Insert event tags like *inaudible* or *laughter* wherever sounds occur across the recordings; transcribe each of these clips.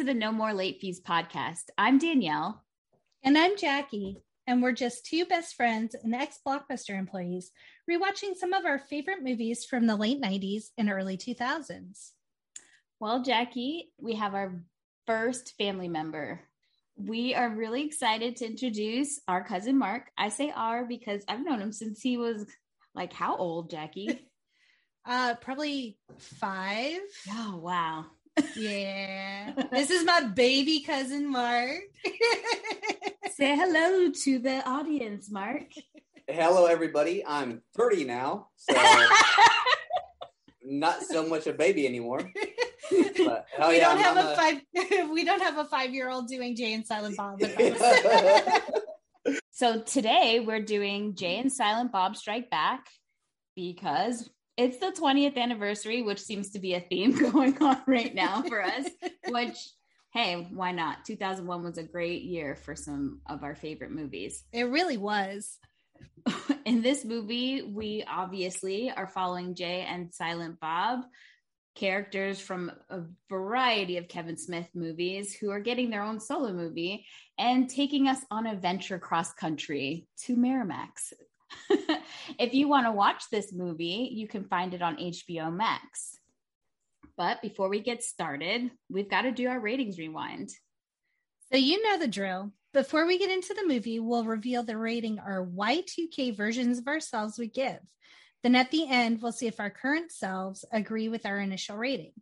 to the No More Late Fees podcast. I'm Danielle. And I'm Jackie. And we're just two best friends and ex Blockbuster employees rewatching some of our favorite movies from the late 90s and early 2000s. Well, Jackie, we have our first family member. We are really excited to introduce our cousin Mark. I say our because I've known him since he was like how old, Jackie? *laughs* uh probably 5. Oh, wow. Yeah. *laughs* this is my baby cousin Mark. *laughs* Say hello to the audience, Mark. Hello, everybody. I'm 30 now, so *laughs* not so much a baby anymore. But, oh we yeah, don't have a, a five. we don't have a five year old doing Jay and Silent Bob. so today we're doing Jay and Silent Bob Strike Back because it's the 20th anniversary, which seems to be a theme *laughs* going on right now for us. *laughs* which, hey, why not? 2001 was a great year for some of our favorite movies. It really was. *laughs* In this movie, we obviously are following Jay and Silent Bob, characters from a variety of Kevin Smith movies who are getting their own solo movie and taking us on a venture cross country to Miramax *laughs* if you want to watch this movie, you can find it on HBO Max. But before we get started, we've got to do our ratings rewind. So, you know the drill. Before we get into the movie, we'll reveal the rating our Y2K versions of ourselves would give. Then at the end, we'll see if our current selves agree with our initial rating.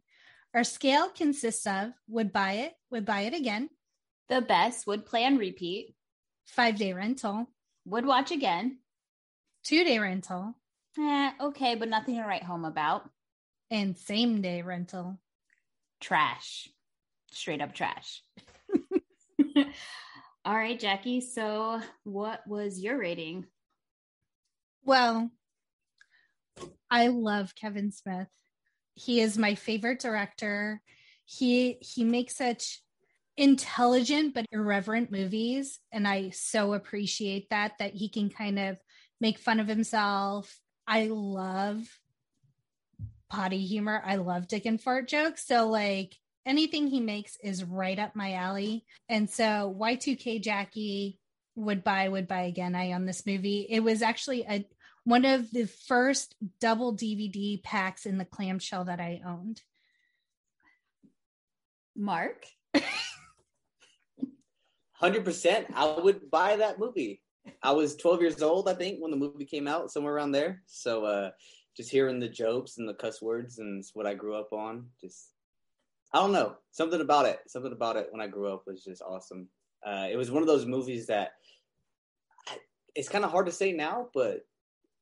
Our scale consists of would buy it, would buy it again, the best, would plan repeat, five day rental, would watch again, two day rental. Eh, okay, but nothing to write home about. And same day rental. Trash. Straight up trash. *laughs* All right, Jackie. So, what was your rating? Well, I love Kevin Smith. He is my favorite director. He he makes such intelligent but irreverent movies and I so appreciate that that he can kind of make fun of himself. I love potty humor. I love dick and fart jokes. So like anything he makes is right up my alley. And so Y2K Jackie would buy would buy again I on this movie. It was actually a one of the first double DVD packs in the clamshell that I owned. Mark *laughs* 100% I would buy that movie. I was 12 years old, I think, when the movie came out, somewhere around there. So uh, just hearing the jokes and the cuss words and what I grew up on, just I don't know, something about it, something about it when I grew up was just awesome. Uh, it was one of those movies that I, it's kind of hard to say now, but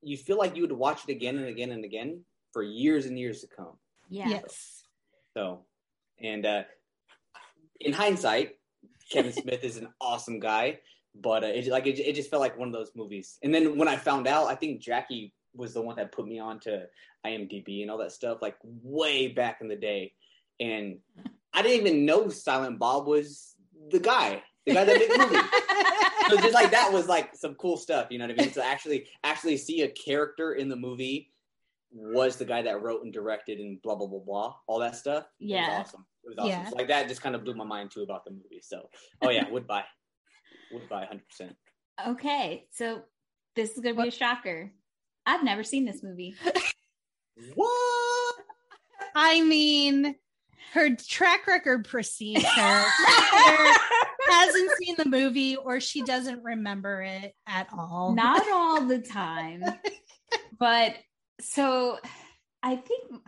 you feel like you would watch it again and again and again for years and years to come. Yeah. Yes. So, and uh, in hindsight, Kevin *laughs* Smith is an awesome guy but uh, it like it, it just felt like one of those movies. And then when I found out, I think Jackie was the one that put me on to IMDb and all that stuff, like way back in the day. And I didn't even know Silent Bob was the guy, the guy that made the movie. so just like that was like some cool stuff, you know what I mean? To actually actually see a character in the movie was the guy that wrote and directed and blah blah blah blah all that stuff. Yeah, it was awesome. It was awesome. Yeah. So like that just kind of blew my mind too about the movie. So oh yeah, *laughs* would buy would buy 100%. Okay, so this is going to be a shocker. I've never seen this movie. what? I mean, her track record precedes her. *laughs* hasn't seen the movie or she doesn't remember it at all. Not all the time. *laughs* but so I think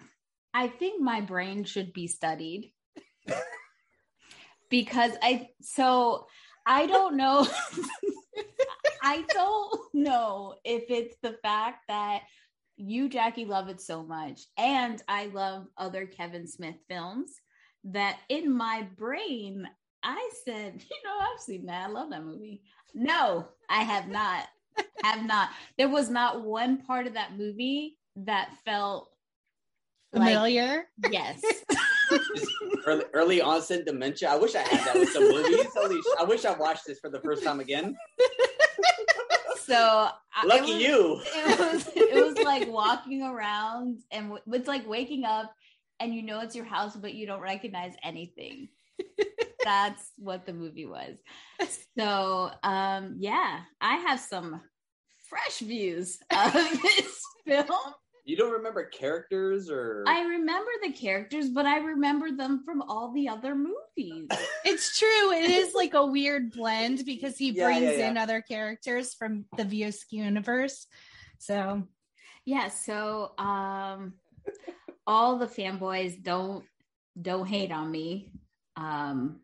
I think my brain should be studied. *laughs* because I so I don't know. *laughs* I don't know if it's the fact that you, Jackie, love it so much, and I love other Kevin Smith films that in my brain, I said, *laughs* you know, I've seen that. I love that movie. No, I have not. have not. There was not one part of that movie that felt familiar. Like, yes. *laughs* early, early onset dementia. I wish I had that with some movies. Holy, I wish I watched this for the first time again. So lucky was, you. It was it was like walking around and it's like waking up and you know it's your house, but you don't recognize anything. that's what the movie was. So, um, yeah, I have some fresh views of *laughs* this film. You don't remember characters or I remember the characters, but I remember them from all the other movies. *laughs* It's true. It is like a weird blend because he Yeah, brings yeah, yeah. in other characters from the Views universe. So yeah, so um all the fanboys don't don't hate on me. Um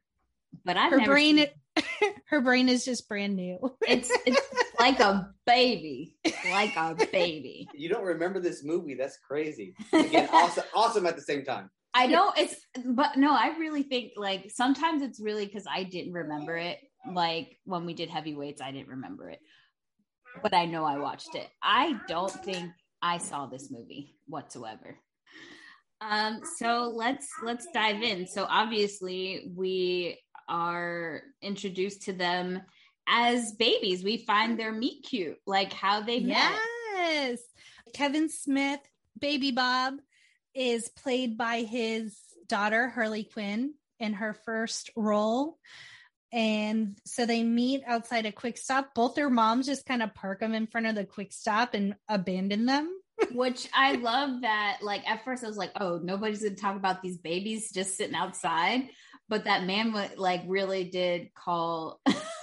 but I've her never brain seen- *laughs* her brain is just brand new. it's it's *laughs* like a baby. Like a *laughs* baby. you don't remember this movie. That's crazy. *laughs* Again, awesome awesome at the same time. I don't it's but no, I really think like sometimes it's really because I didn't remember it. Like when we did heavyweights, I didn't remember it. But I know I watched it. I don't think I saw this movie whatsoever. Um, so let's let's dive in. So obviously we are introduced to them as babies. We find their meet cute, like how they met. Yes. Kevin Smith, Baby Bob, is played by his daughter, Harley Quinn, in her first role. And so they meet outside a quick stop. Both their moms just kind of park them in front of the quick stop and abandon them. *laughs* Which I love that. Like at first, I was like, "Oh, nobody's gonna talk about these babies just sitting outside," but that man like really did call *laughs*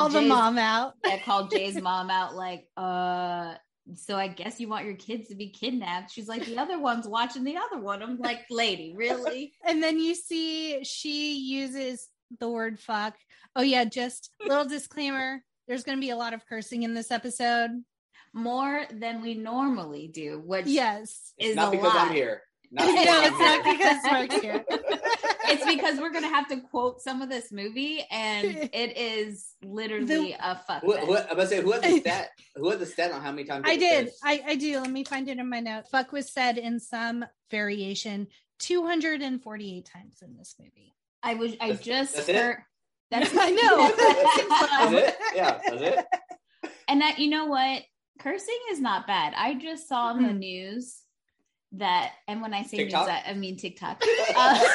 Call the mom out. Yeah, called Jay's *laughs* mom out. Like, uh, so I guess you want your kids to be kidnapped. She's like, the other one's watching the other one. I'm like, lady, really? *laughs* And then you see she uses the word fuck. Oh, yeah, just little disclaimer there's going to be a lot of cursing in this episode. More than we normally do, which Yes. is not a because lot. I'm here. *laughs* Not No, because I'm it's not here. because Mark's here. It's because we're gonna have to quote some of this movie, and *laughs* it is literally a fuck. Who, who, I'm about to say who has the *laughs* stat? Who has the stat on how many times? I did. I, I do. Let me find it in my note. Fuck was said in some variation 248 times in this movie. I was. I That's- just that's it? heard. That's *laughs* I know. That's it? Yeah, that's it. And that you know what, cursing is not bad. I just saw on the Mhm. news that, and when I say TikTok? news, I, I mean TikTok. *laughs* Uh, *laughs*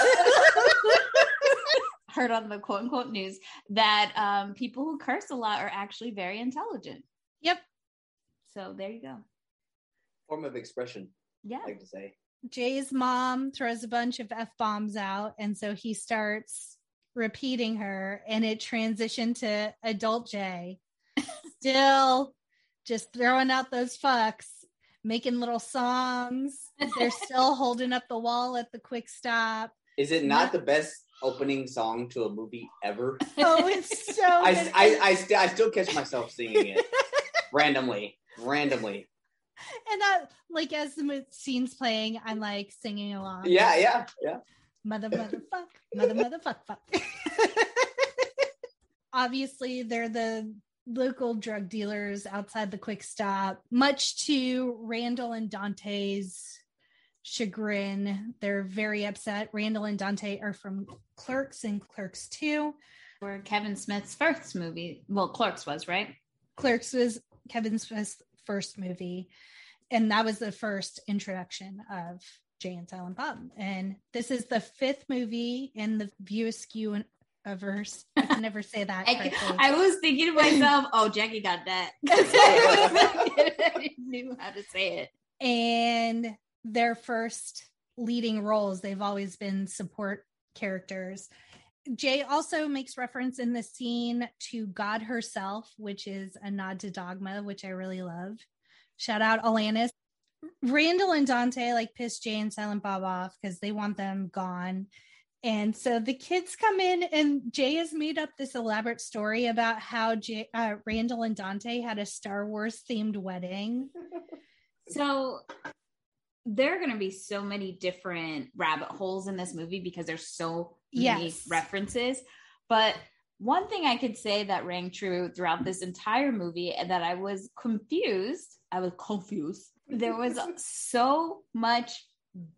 heard on the quote unquote news that um, people who curse a lot are actually very intelligent. Yep. So there you go. Form of expression, Yeah. I like to say. Jay's mom throws a bunch of F bombs out. And so he starts repeating her, and it transitioned to adult Jay. *laughs* Still just throwing out those fucks, making little songs. They're *laughs* still holding up the wall at the quick stop. Is it not the best opening song to a movie ever? Oh, it's so *laughs* I, good. I, I, st- I still catch myself singing it *laughs* randomly, randomly. and that like as the scene's playing, I'm like singing along. Yeah, yeah, yeah. mother mother fuck mother mother fuck fuck obviously they're the local drug dealers outside the quick stop much to randall and dante's chagrin they're very upset randall and dante are from clerks and clerks 2 For Kevin Smith's first movie. Well, Clerks was, right? clerks was kevin smith's first movie and that was the first introduction of jay and silent bob and this is the fifth movie in the view askew averse i can never say that *laughs* I. I was thinking to *laughs* myself, oh, Jackie got that. *laughs* I knew how to say it. and their first leading roles they've always been support characters jay also makes reference in the scene to god herself which is a nod to dogma which i really love shout out alanis randall and dante like piss jay and silent bob off because they want them gone and so the kids come in and jay has made up this elaborate story about how jay, uh, randall and dante had a star wars themed wedding *laughs* So there are going to be so many different rabbit holes in this movie because there's so many Yes. references. But one thing I could say that rang true throughout this entire movie and that I was confused, I was confused. There was *laughs* so much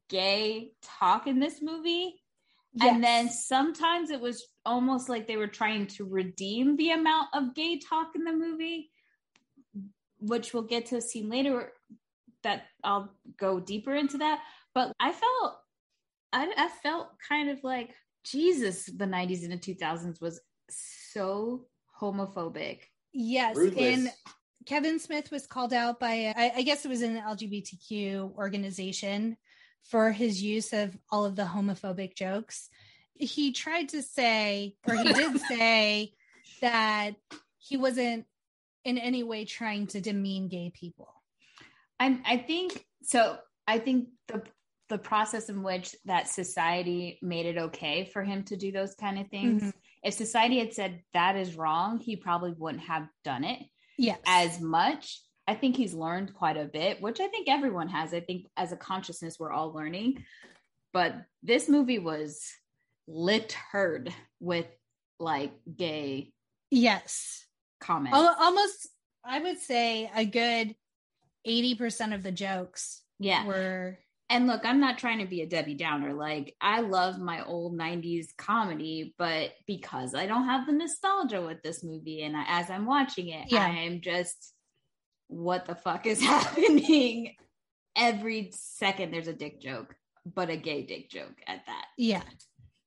gay talk in this movie. And then sometimes it was almost like they were trying to redeem the amount of gay talk in the movie, which we'll get to a scene later that I'll go deeper into that. But I felt, I, I felt kind of like Jesus, the 90s and the 2000s was so homophobic. Yes, Ruthless. and Kevin Smith was called out by I, I guess it was an LGBTQ organization for his use of all of the homophobic jokes. He tried to say, or he did *laughs* say, that he wasn't in any way trying to demean gay people. I I think so. I think the the process in which that society made it okay for him to do those kind of things. Mhm. If society had said that is wrong, he probably wouldn't have done it Yes. as much. I think he's learned quite a bit, which I think everyone has. I think as a consciousness, we're all learning. But this movie was littered with like gay yes. comments. Al- almost I would say a good 80% of the jokes yeah. were And look, I'm not trying to be a Debbie Downer. Like, I love my old 90s comedy, but because I don't have the nostalgia with this movie, and I, as I'm watching it, Yeah. I'm just, what the fuck is *laughs* happening? Every second there's a dick joke, but a gay dick joke at that. yeah.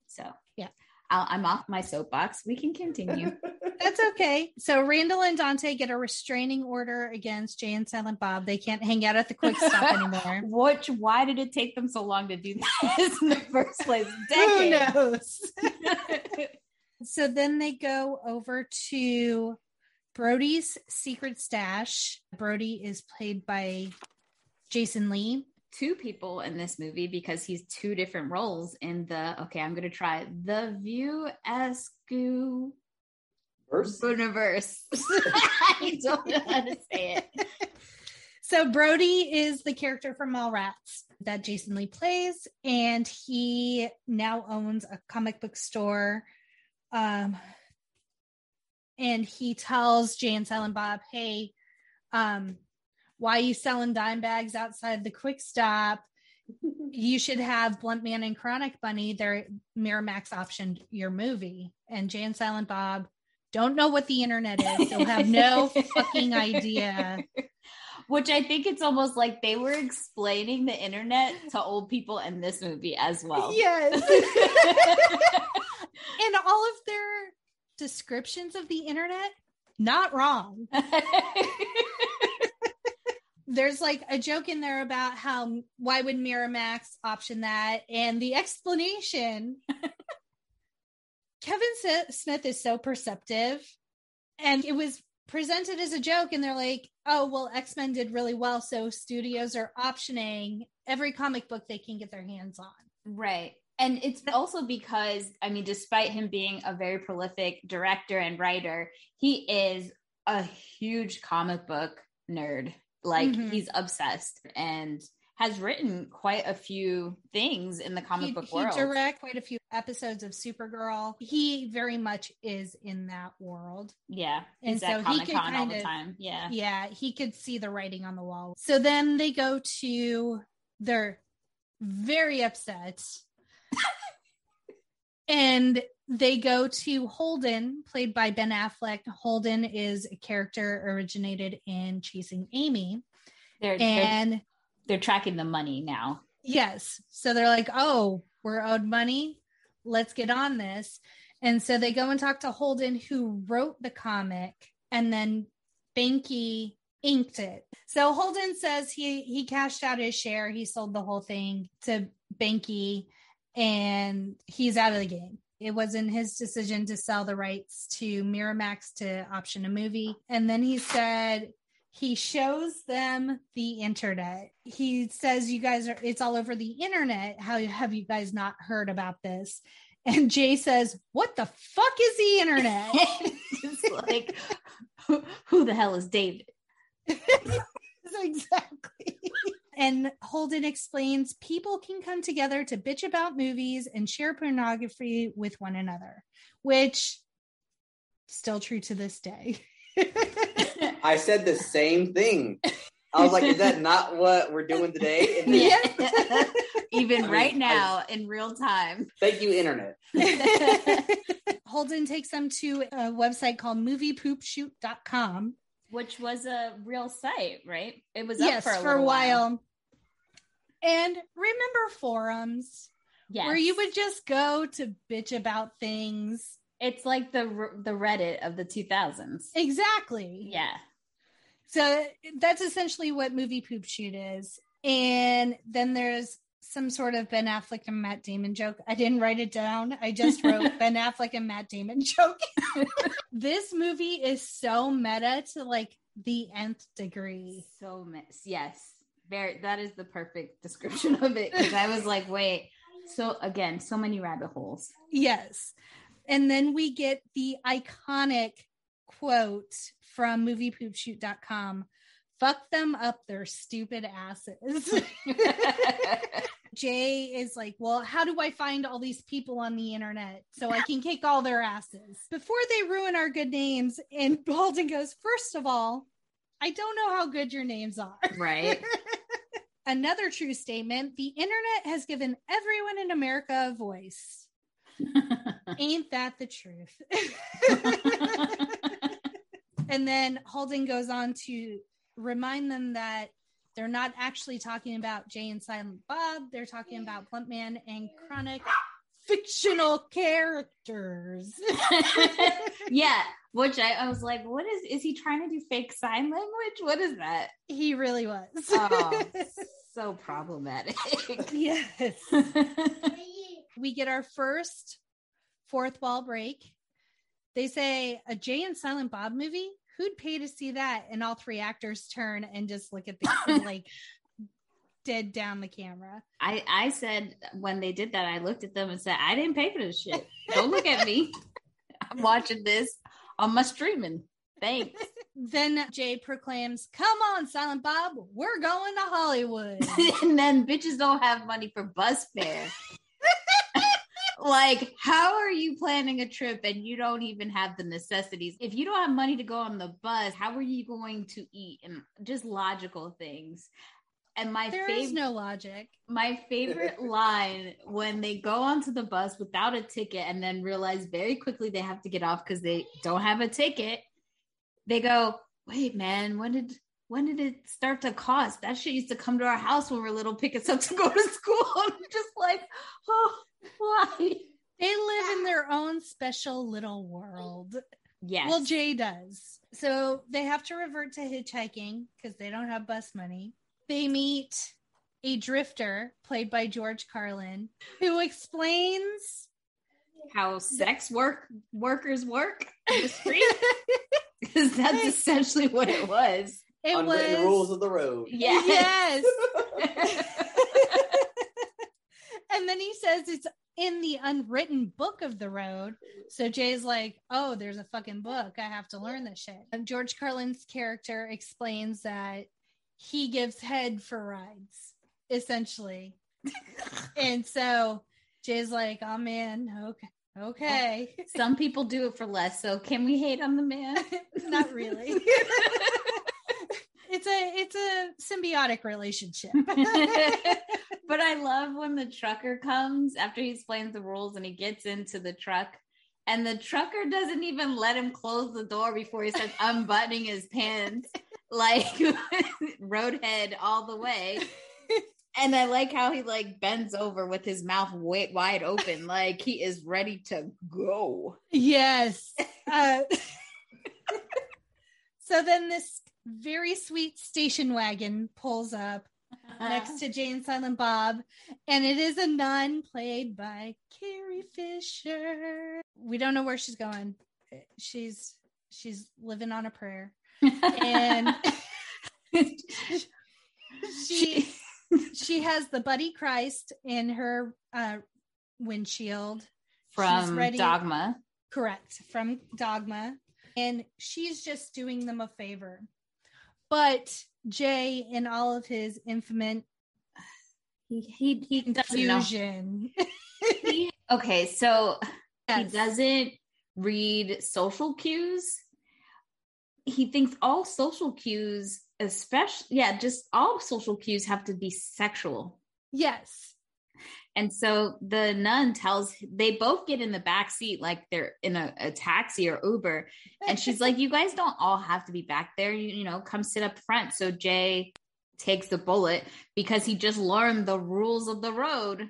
So, Yeah. I'll, I'm off my soapbox. We can continue. *laughs* *laughs* That's okay. So Randall and Dante get a restraining order against Jay and Silent Bob. They can't hang out at the quick stop anymore. Which, why did it take them so long to do this in the first place? Who knows? so then they go over to Brody's secret stash. Brody is played by Jason Lee. two people in this movie because he's two different roles in the okay i'm gonna try the view askew universe *laughs* i don't know how to say it *laughs* So Brody is the character from Mallrats that Jason Lee plays, and he now owns a comic book store. Um, and he tells Jay and Silent Bob, "Hey, um, why you selling dime bags outside the quick stop? You should have Blunt Man and Chronic Bunny. Their Miramax optioned your movie." And Jay and Silent Bob don't know what the internet is. They'll have no *laughs* fucking idea. which i think it's almost like they were explaining the internet to old people in this movie as well Yes. *laughs* *laughs* and all of their descriptions of the internet, not wrong. *laughs* There's like a joke in there about how why would Miramax option that? And the explanation Kevin Smith is so perceptive. And it was presented as a joke, and they're like, oh, well, X Men did really well. So studios are optioning every comic book they can get their hands on. Right. And it's also because, I mean, despite him being a very prolific director and writer, he is a huge comic book nerd. Like, Mhm. he's obsessed and has written quite a few things in the comic he, book he world. direct quite a few episodes of Supergirl. He very much is in that world. yeah. And He's so at he Comic could Con all kind the time. Yeah. Yeah, he could see the writing on the wall. So then they go to they're very upset. And they go to Holden, played by Ben Affleck. Holden is a character originated in Chasing Amy. They're, they're, And they're tracking the money now. Yes. So they're like, oh, we're owed money. Let's get on this. And so they go and talk to Holden, who wrote the comic, and then Banky inked it. So Holden says he he cashed out his share. He sold the whole thing to Banky, and he's out of the game. It wasn't his decision to sell the rights to Miramax to option a movie. And then he said he shows them the internet. He says, You guys are, it's all over the internet. How have you guys not heard about this? And Jay says, What the fuck is the internet? *laughs* it's like, who, who the hell is David? *laughs* exactly. And Holden explains people can come together to bitch about movies and share pornography with one another, which still true to this day. *laughs* I said the same thing. I was like, is that not what we're doing today? *laughs* Then- Yeah. *laughs* Even I mean, right I- now in real time. Thank you, internet. Holden takes them to a website called moviepoopshoot.com. Which was a real site, right? It was Yes, up for a, for a little while. And remember forums Yes. where you would just go to bitch about things. It's like the the Reddit of the 2000s. Exactly. Yeah. So that's essentially what movie poop shoot is. And then there's some sort of Ben Affleck and Matt Damon joke. I didn't write it down. I just *laughs* wrote Ben Affleck and Matt Damon joke. *laughs* this movie is so meta to like the nth degree. So miss. Yes. Very that is the perfect description of it. Because I was like, wait. So again, so many rabbit holes. Yes. And then we get the iconic quote from moviepoopshoot.com fuck them up their stupid asses. *laughs* Jay is like, Well, how do I find all these people on the internet so I can kick all their asses before they ruin our good names? And Holden goes, First of all, I don't know how good your names are. right. *laughs* Another true statement the internet has given everyone in America a voice. *laughs* Ain't that the truth? *laughs* and then Holden goes on to remind them that they're not actually talking about Jay and Silent Bob. They're talking about Bluntman and Chronic fictional characters. *laughs* yeah. Which I, I was like, what is is he trying to do fake sign language? What is that? he really was. Oh, *laughs* so problematic. yes. *laughs* we get our first fourth wall break. They say a Jay and Silent Bob movie. Who'd pay to see that? And all three actors turn and just look at the *laughs* like dead down the camera. I I said when they did that, I looked at them and said, I didn't pay for this shit. Don't look at me. I'm watching this on my streaming. Thanks. *laughs* Then Jay proclaims, Come on, Silent Bob, we're going to Hollywood. *laughs* and then bitches don't have money for bus fare. *laughs* like, how are you planning a trip and you don't even have the necessities? If you don't have money to go on the bus, how are you going to eat? And just logical things. And my There favorite is no logic. my favorite *laughs* line when they go onto the bus without a ticket and then realize very quickly they have to get off because they don't have a ticket. They go, wait, man, when did when did it start to cost? That shit used to come to our house when we were little, pick us up to go to school. *laughs* I'm just like, oh, why? They live in their own special little world. Yes. Well, Jay does. So they have to revert to hitchhiking because they don't have bus money. They meet a drifter played by George Carlin who explains how sex work workers work in the street. *laughs* Because that's essentially what it was. it Unwritten was rules of the road. Yes. yes. *laughs* *laughs* and then he says it's in the unwritten book of the road. So Jay's like, oh, there's a fucking book. I have to learn this shit. And George Carlin's character explains that he gives head for rides, essentially. and so Jay's like, oh man, okay. Okay. *laughs* Some people do it for less. So can we hate on the man? *laughs* Not really. it's a it's a symbiotic relationship. *laughs* but I love when the trucker comes after he explains the rules and he gets into the truck. And the trucker doesn't even let him close the door before he starts unbuttoning his pants, like *laughs* roadhead all the way. *laughs* And I like how he like bends over with his mouth wide, wide open, like he is ready to go. Yes. *laughs* Uh, so then this very sweet station wagon pulls up next to Jane Silent Bob, and it is a nun played by Carrie Fisher. We don't know where she's going. She's she's living on a prayer, and *laughs* she she has the Buddy Christ in her uh, windshield. from Dogma. Correct. From Dogma. And she's just doing them a favor. But Jay, in all of his infinite He he, he confusion, He- okay, so Yes. he doesn't read social cues. He thinks all social cues, especially yeah, just all social cues have to be sexual. yes. And so the nun tells they both get in the back seat like they're in a, a taxi or Uber. And she's like, You guys don't all have to be back there. You, you know, come sit up front. So Jay takes the bullet because he just learned the rules of the road.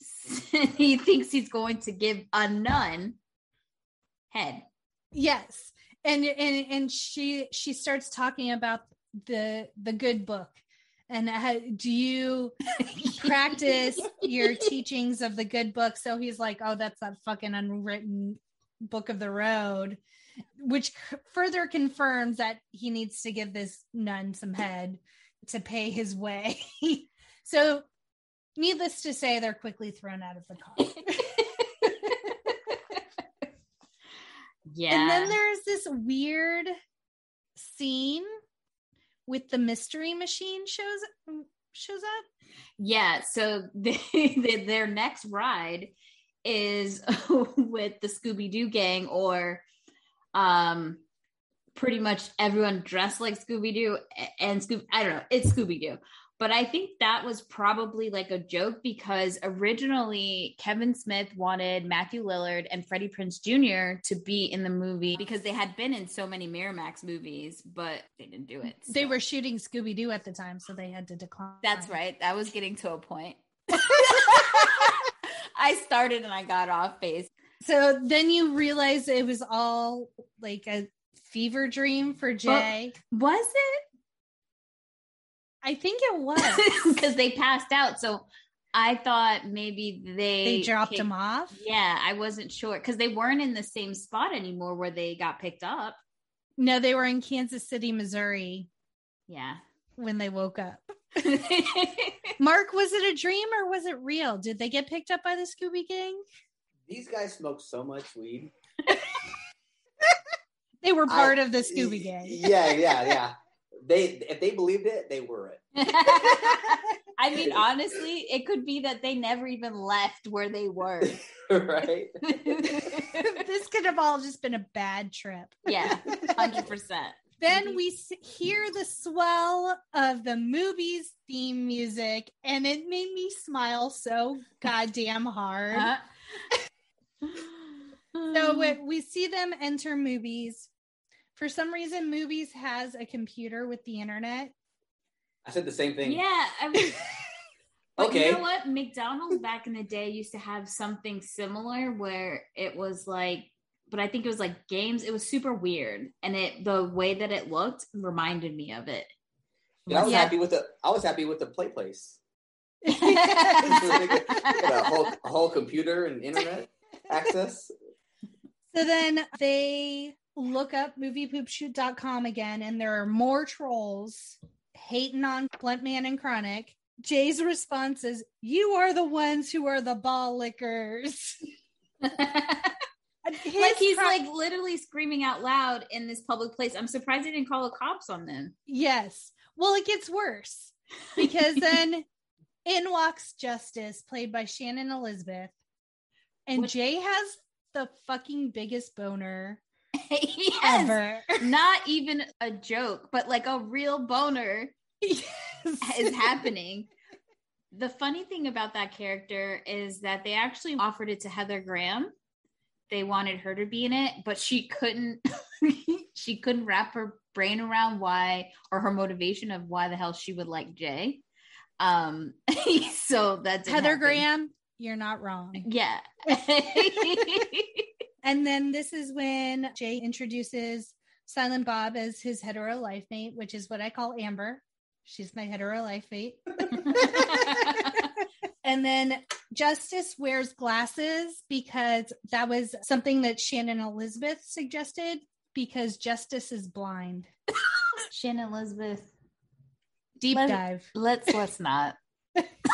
*laughs* he thinks he's going to give a nun head. Yes. And and and she she starts talking about the the good book. And how, do you *laughs* practice your teachings of the good book? So he's like oh that's that fucking unwritten book of the road which further confirms that he needs to give this nun some head to pay his way. *laughs* So needless to say they're quickly thrown out of the car yeah. and then there's this weird scene with the mystery machine shows shows up Yeah, so *laughs* they, they, their next ride is *laughs* with the Scooby Doo gang, or um, pretty much everyone dressed like Scooby Doo and Scooby. I don't know, it's Scooby Doo. But I think that was probably like a joke because originally Kevin Smith wanted Matthew Lillard and Freddie Prinze Jr. to be in the movie because they had been in so many Miramax movies, but they didn't do it. they were shooting scooby-doo at the time so they had to decline That's right. I was getting to a point. *laughs* I started and I got off base. so then you realize it was all like a fever dream for jay Was it? I think it *laughs* was Because they passed out. So I thought maybe they they dropped kicked- him off Yeah, I wasn't sure because they weren't in the same spot anymore where they got picked up. no they were in kansas city missouri Yeah. when they woke up *laughs* mark was it a dream or was it real did they get picked up by the scooby gang These guys smoke so much weed. *laughs* they were I- part of the scooby gang Yeah, yeah, yeah. They if they believed it, they were it. *laughs* I mean, honestly, it could be that they never even left where they were. *laughs* right? *laughs* this could have all just been a bad trip yeah, 100%. then we hear the swell of the movie's theme music and it made me smile so goddamn hard Uh, so *sighs* we, we see them enter movies for some reason movies has a computer with the internet I said the same thing. yeah, I was. *laughs* Okay. you know what? McDonald's back in the day used to have something similar where it was like, but I think it was like games. It was super weird, and it the way that it looked reminded me of it. And I was Yeah. happy with the I was happy with the play place. *laughs* A *laughs* whole a whole computer and internet access. so then they look up moviepoopshoot.com again and there are more trolls hating on blunt man and chronic jay's response is you are the ones who are the ball lickers *laughs* like he's pro- like literally screaming out loud in this public place. I'm surprised they didn't call the cops on them. Yes. Well, it gets worse because *laughs* then in walks Justice, played by Shannon Elizabeth, and What- Jay has the fucking biggest boner yes. ever. Not even a joke, but like a real boner is happening. The funny thing about that character is that they actually offered it to Heather Graham. They wanted her to be in it, but she couldn't *laughs* she couldn't wrap her brain around why or her motivation of why the hell she would like Jay. Um *laughs* so that's Heather Graham, you're not wrong. Yeah. *laughs* And then this is when Jay introduces Silent Bob as his hetero life mate, which is what I call Amber. She's my hetero life mate. *laughs* And then Justice wears glasses because that was something that Shannon Elizabeth suggested because Justice is blind. *laughs* Shannon Elizabeth. Deep Let- dive. Let's let's not.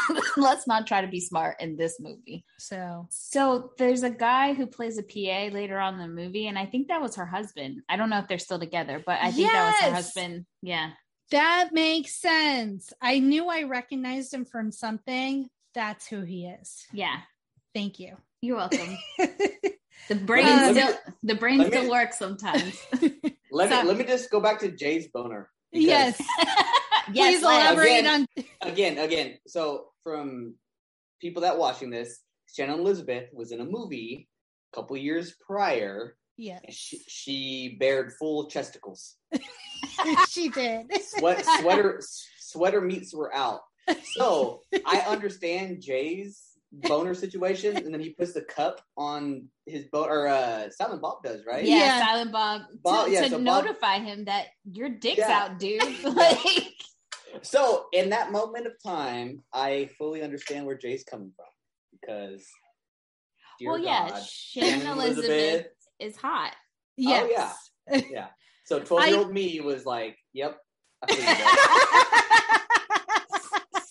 *laughs* let's not try to be smart in this movie. So So there's a guy who plays a PA later on in the movie, and I think that was her husband. I don't know if they're still together, but I think that was her husband. Yeah. that makes sense. I knew I recognized him from something. That's who he is. Yeah. Thank you. You're welcome. *laughs* The brain um, Let me- the brain let me- still works sometimes. *laughs* Let So- me let me just go back to Jay's boner. yes. yes, Please elaborate Again. on Again, again. So from people that watching this, Shannon Elizabeth was in a movie a couple years prior. yes. She, she bared full chesticles. *laughs* she did. Sweat, sweater sweater meats were out. So I understand Jay's boner situation, and then he puts the cup on his boat, or uh, Silent Bob does, right? Yeah, Yeah. Silent Bob, Bob- to, yeah, to so Bob- notify him that your dick's Yeah. out, dude. *laughs* like, So in that moment of time, I fully understand where Jay's coming from because, dear well, yeah, God, Shannon Shannon Elizabeth, Elizabeth. is hot. Yes. Oh, yeah. So *laughs* twelve year old me was like, "Yep, I feel that.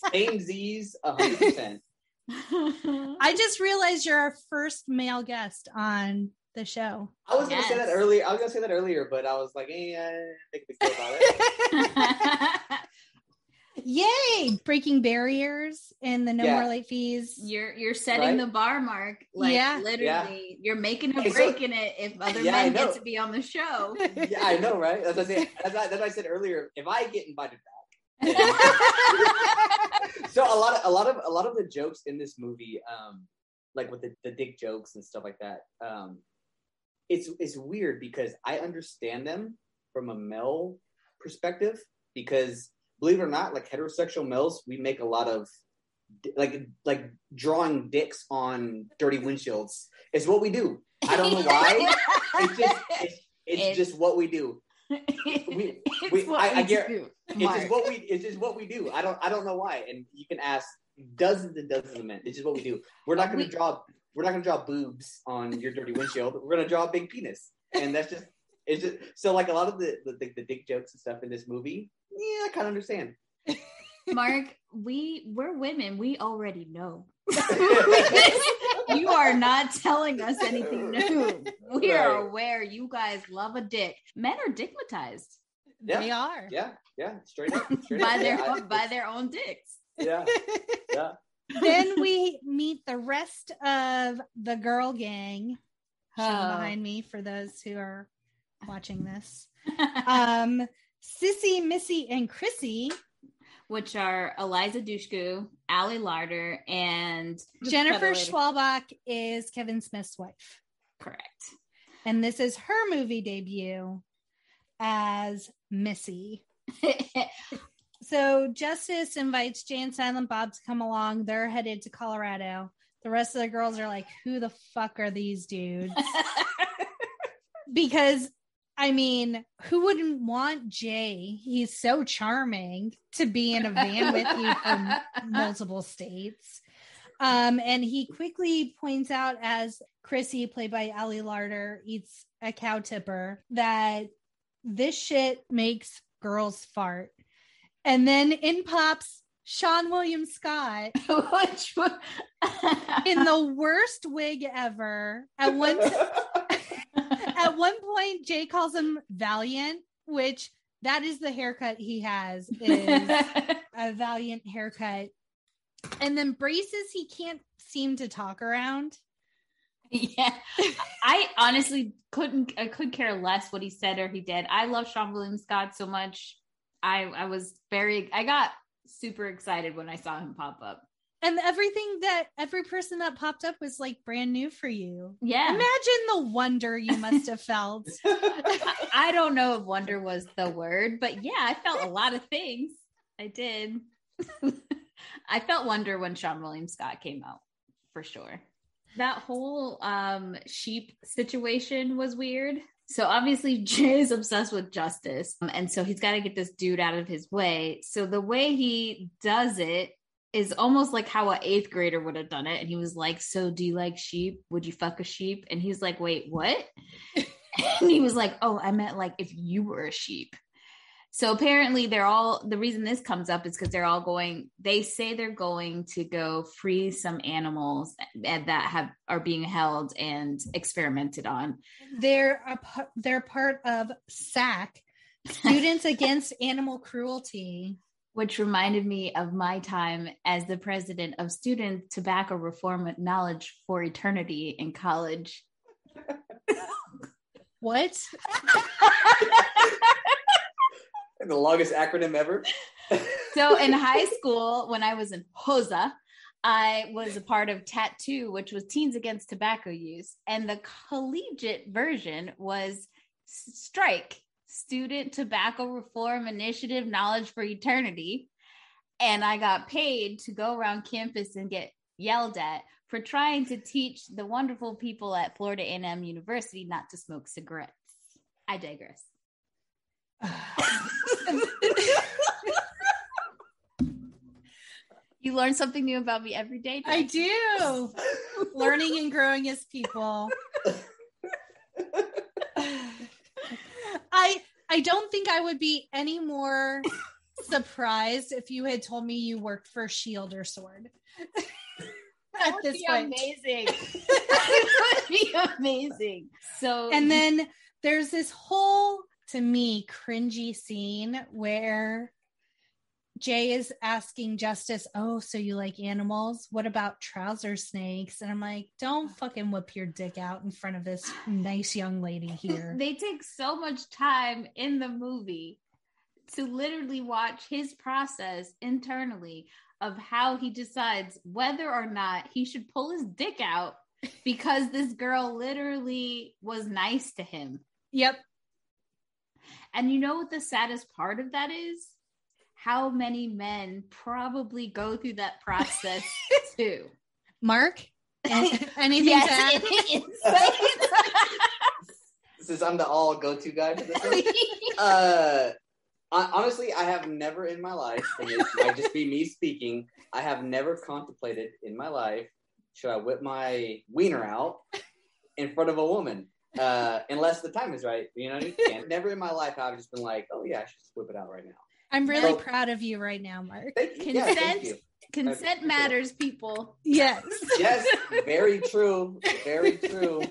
*laughs* same Z's, hundred percent." *laughs* I just realized you're our first male guest on the show. I was gonna say that earlier. I was gonna say that earlier, but I was like, "Hey, I didn't make big deal about it." Yay! Breaking barriers and the no Yeah. more late fees. you're you're setting Right? the bar mark. Like Yeah. literally, you're making or Hey, so- breaking it if *laughs* other Yeah, men get to be on the show. *laughs* yeah, I know, right? That's what I said. That's what, that's what I said earlier. If I get invited back, *laughs* so a lot of a lot of a lot of the jokes in this movie, um, like with the, the dick jokes and stuff like that, um, it's it's weird because I understand them from a male perspective because believe it or not, like heterosexual males, we make a lot of like like drawing dicks on dirty windshields. It's what we do. I don't know why. *laughs* It's just it's, it's It's- just what we do. we- *laughs* it's we- what I- I we do, it's just what we it's just what we do. I don't I don't know why. And you can ask dozens and dozens of men. It's just what we do. We're not going to We- draw. We're not going to draw boobs on your dirty windshield. We're going to draw a big penis, and that's just. It's just so like a lot of the the, the, the dick jokes and stuff in this movie. Yeah, I kind of understand. *laughs* Mark, we we're women. We already know. *laughs* you are not telling us anything new. *laughs* We are Right. aware you guys love a dick. Men are dickmatized Yeah. They are. Yeah, yeah, straight up, straight by up. their yeah, I- by their own dicks. yeah, yeah. then we meet the rest of the girl gang shown Oh. behind me for those who are watching this. *laughs* Um, Sissy, Missy, and Chrissy, Which are Eliza Dushku, Ali Larter, and Jennifer. Schwalbach is Kevin Smith's wife. Correct. And this is her movie debut as Missy. *laughs* So Justice invites Jay and Silent Bob to come along. They're headed to Colorado. The rest of the girls are like, who the fuck are these dudes? *laughs* because I mean, who wouldn't want Jay? He's so charming to be in a van with you from *laughs* multiple states. Um, and he quickly points out as Chrissy, played by Ali Larter, eats a cow tipper, that this shit makes girls fart. And then in pops Seann William Scott *laughs* in the worst wig ever. At one *laughs* at one point, Jay calls him Valiant, which that is the haircut he has *laughs* is a Valiant haircut. And then braces he can't seem to talk around. yeah i honestly couldn't i could care less what he said or he did i love seann william scott so much i i was very i got super excited when i saw him pop up And everything that every person that popped up was like brand new for you. yeah. Imagine the wonder you must have felt. *laughs* I, I don't know if wonder was the word but yeah i felt a lot of things. I did. *laughs* I felt wonder when seann william scott came out for sure. That whole um sheep situation was weird. So obviously *laughs* jay is obsessed with justice um, and so he's got to get this dude out of his way. So the way he does it is almost like how an eighth grader would have done it. And he was like so do you like sheep? Would you fuck a sheep? And he's like wait what? *laughs* And he was like oh i meant like if you were a sheep. So apparently they're all the reason this comes up is because they're all going they say they're going to go free some animals that have are being held and experimented on. They're a, they're part of SAC, Students *laughs* Against Animal Cruelty. Which reminded me of my time as the president of student tobacco reform knowledge for eternity in college *laughs* What? *laughs* the longest acronym ever. *laughs* so in high school when i was in hosa i was a part of TATU which was teens against tobacco use and the collegiate version was strike student tobacco reform initiative knowledge for eternity and i got paid to go around campus and get yelled at for trying to teach the wonderful people at Florida A&M University not to smoke cigarettes. I digress. *laughs* you learn something new about me every day. I do. Learning and growing as people. *laughs* I I don't think I would be any more surprised if you had told me you worked for Shield or Sword. *laughs* At this point. amazing. *laughs* that would be amazing. So and then there's this whole to me cringy scene where Jay is asking Justice, Oh, so you like animals? What about trouser snakes? And I'm like, Don't fucking whip your dick out in front of this nice young lady *laughs* here. they take so much time in the movie to literally watch his process internally of how he decides whether or not he should pull his dick out *laughs* because this girl literally was nice to him. Yep. And you know what the saddest part of that is? How many men probably go through that process *laughs* too. Mark, *laughs* anything yes, to add? Since *laughs* I'm the all go-to guy for this one, uh, honestly, I have never in my life, and it might just be me speaking, I have never contemplated in my life should I whip my wiener out in front of a woman uh, unless the time is right. You know, you can't. Never in my life have I just been like, oh yeah, I should just whip it out right now. I'm really so, proud of you right now, Mark. Consent, yeah, consent matters, people. Yes. *laughs* yes, very true. Very true.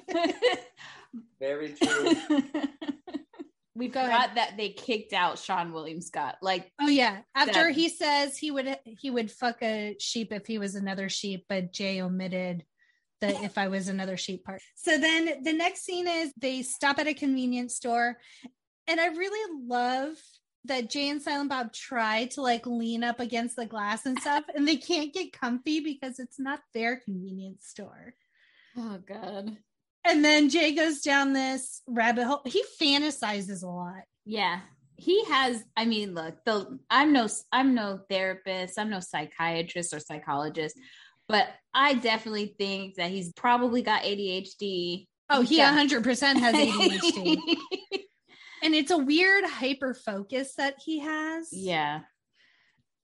Very true. *laughs* We've forgot that they kicked out Seann William Scott. Like, oh yeah, after that. he says he would he would fuck a sheep if he was another sheep, but Jay omitted the if I was another sheep part. So then the next scene is they stop at a convenience store, and I really love that Jay and Silent Bob try to like lean up against the glass and stuff, and they can't get comfy because it's not their convenience store. Oh god. And then Jay goes down this rabbit hole. He fantasizes a lot. Yeah. He has, I mean, look, the I'm no I'm no therapist, I'm no psychiatrist or psychologist, but I definitely think that he's probably got ADHD. Oh, he yeah. 100% has ADHD. *laughs* and it's a weird hyper focus that he has. Yeah.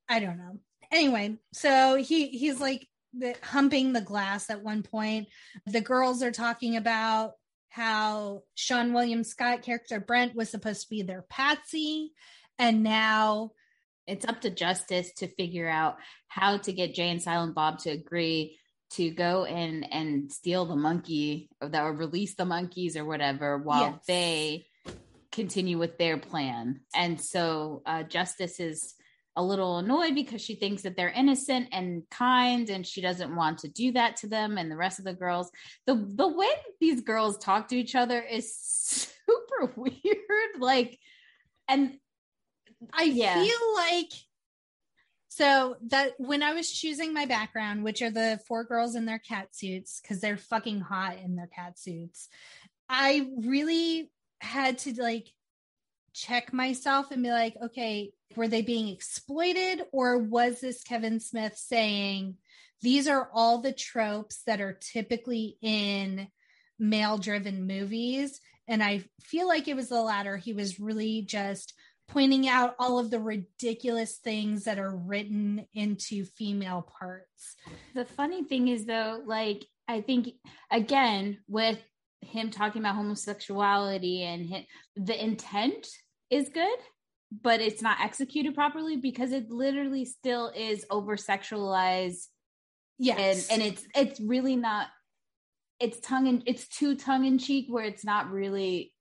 I don't know. Anyway, so he he's like the, humping the glass at one point. The girls are talking about how Seann William Scott character Brent was supposed to be their patsy and now it's up to justice to figure out how to get Jay and Silent Bob to agree to go and and steal the monkey or that or release the monkeys or whatever while yes. they continue with their plan. And so uh, Justice is a little annoyed because she thinks that they're innocent and kind and she doesn't want to do that to them and the rest of the girls the the way these girls talk to each other is *laughs* super weird like and I yeah. feel like so that when I was choosing my background, which are the four girls in their cat suits, because they're fucking hot in their cat suits, I really had to like check myself and be like, okay, were they being exploited or was this Kevin Smith saying these are all the tropes that are typically in male driven movies? And I feel like it was the latter. He was really just pointing out all of the ridiculous things that are written into female parts. The funny thing is, though, like, I think, again, with him talking about homosexuality and him, the intent is good, but it's not executed properly because it literally still is over sexualized. Yes. And, and it's, it's really not, it's tongue and it's too tongue in cheek where it's not really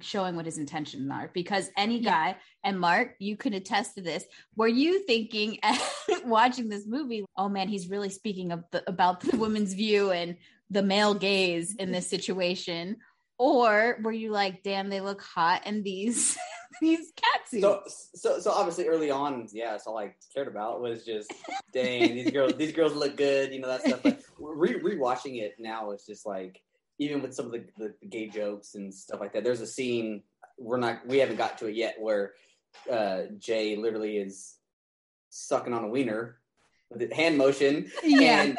showing what his intentions are because any guy yeah. and mark you could attest to this were you thinking *laughs* watching this movie oh man he's really speaking of the, about the woman's view and the male gaze in this situation? Or were you like damn they look hot and these *laughs* these cat suits? So, so so obviously early on yeah that's all i cared about was just dang these girls these girls look good you know that stuff. But re- rewatching it now it's just like even with some of the, the, the, gay jokes and stuff like that, there's a scene we're not we haven't got to it yet where uh, Jay literally is sucking on a wiener with a hand motion, yeah. and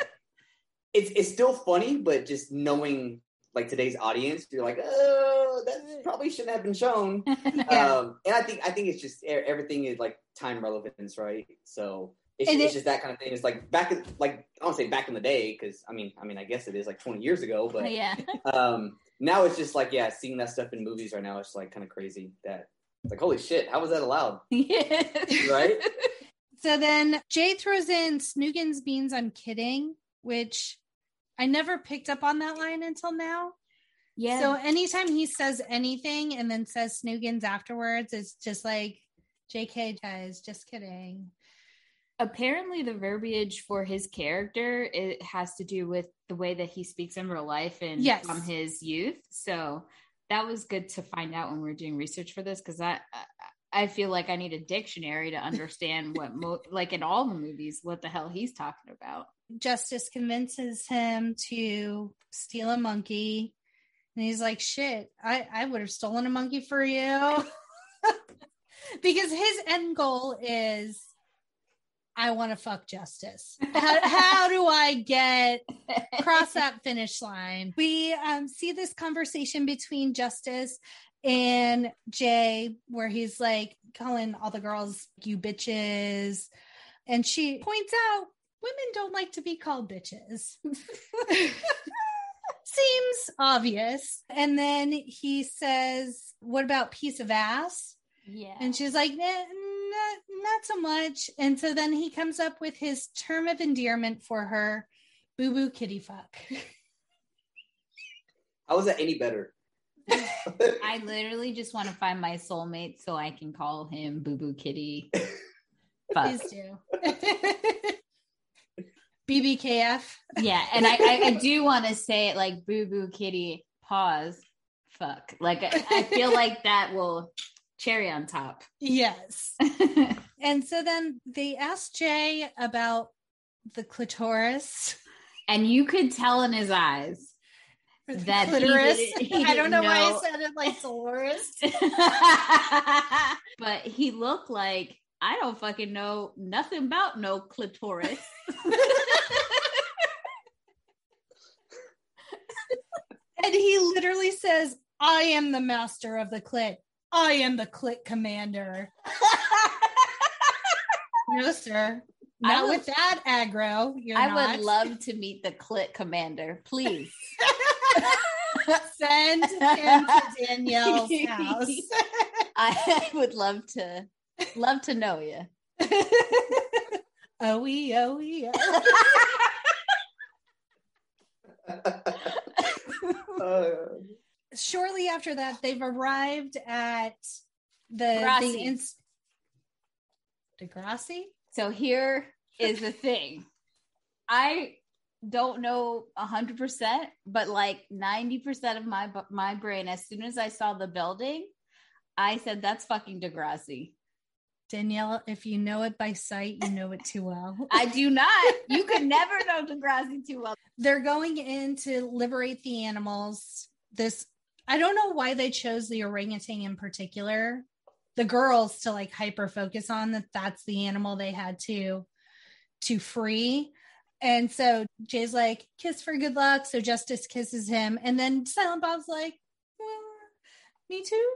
it's it's still funny, but just knowing like today's audience, you're like, oh, that *laughs* probably shouldn't have been shown. *laughs* Yeah. Um, and I think I think it's just everything is like time relevance, right? So it's, it's it- just that kind of thing. It's like back in like I don't say back in the day because I mean I mean I guess it is like 20 years ago, but *laughs* yeah. um, now it's just like yeah, seeing that stuff in movies right now, it's like kind of crazy that it's like holy shit, how was that allowed? yeah. Right? So then Jay throws in Snoogan's beans, I'm kidding, which I never picked up on that line until now. Yeah. So anytime he says anything and then says Snoogan's afterwards, it's just like, JK guys, just kidding. apparently the verbiage for his character it has to do with the way that he speaks in real life and Yes. from his youth so that was good to find out when we were doing research for this because I, I i feel like i need a dictionary to understand what mo- like in all the movies what the hell he's talking about Justice convinces him to steal a monkey. And he's like, shit, I, I would have stolen a monkey for you. *laughs* because his end goal is I want to fuck justice. How, how do I get cross that finish line? We um, see this conversation between Justice and Jay, where he's like calling all the girls you bitches. And she points out women don't like to be called bitches. *laughs* Seems obvious. And then he says, What about piece of ass? yeah And she's like, nah, not, not so much. And so then he comes up with his term of endearment for her, boo boo kitty fuck. How was that any better? *laughs* i literally just want to find my soulmate so i can call him boo boo kitty *laughs* fuck Please do. BBKF. yeah and I, I i do want to say it like boo boo kitty pause fuck like I, I feel like that will cherry on top Yes. *laughs* And so then they asked Jay about the clitoris. and you could tell in his eyes That he clitoris. didn't- he *laughs* I don't know didn't why. I said it like Dolores. *laughs* but he looked like I don't fucking know nothing about no clitoris. And he literally says, I am the master of the clit. I am the clit commander. *laughs* No, sir. Not would- with that aggro. You're I not. would love to meet the clit commander, please. *laughs* Send him to Danielle's *laughs* house. I would love to love to know you. oh, we, oh, we, oh. Uh, *laughs* Shortly after that, they've arrived at the Degrassi. the ins- Degrassi. So here is the thing. I don't know a hundred percent, but like ninety percent of my my brain, as soon as I saw the building, I said that's fucking Degrassi. Danielle, if you know it by sight, you know it too well. *laughs* I do not. You could *laughs* never know Degrassi too well. They're going in to liberate the animals. This, I don't know why they chose the orangutan in particular. The girls to like hyper focus on that that's the animal they had to to free. And so Jay's like, kiss for good luck. So Justice kisses him. And then Silent Bob's like, well, me too.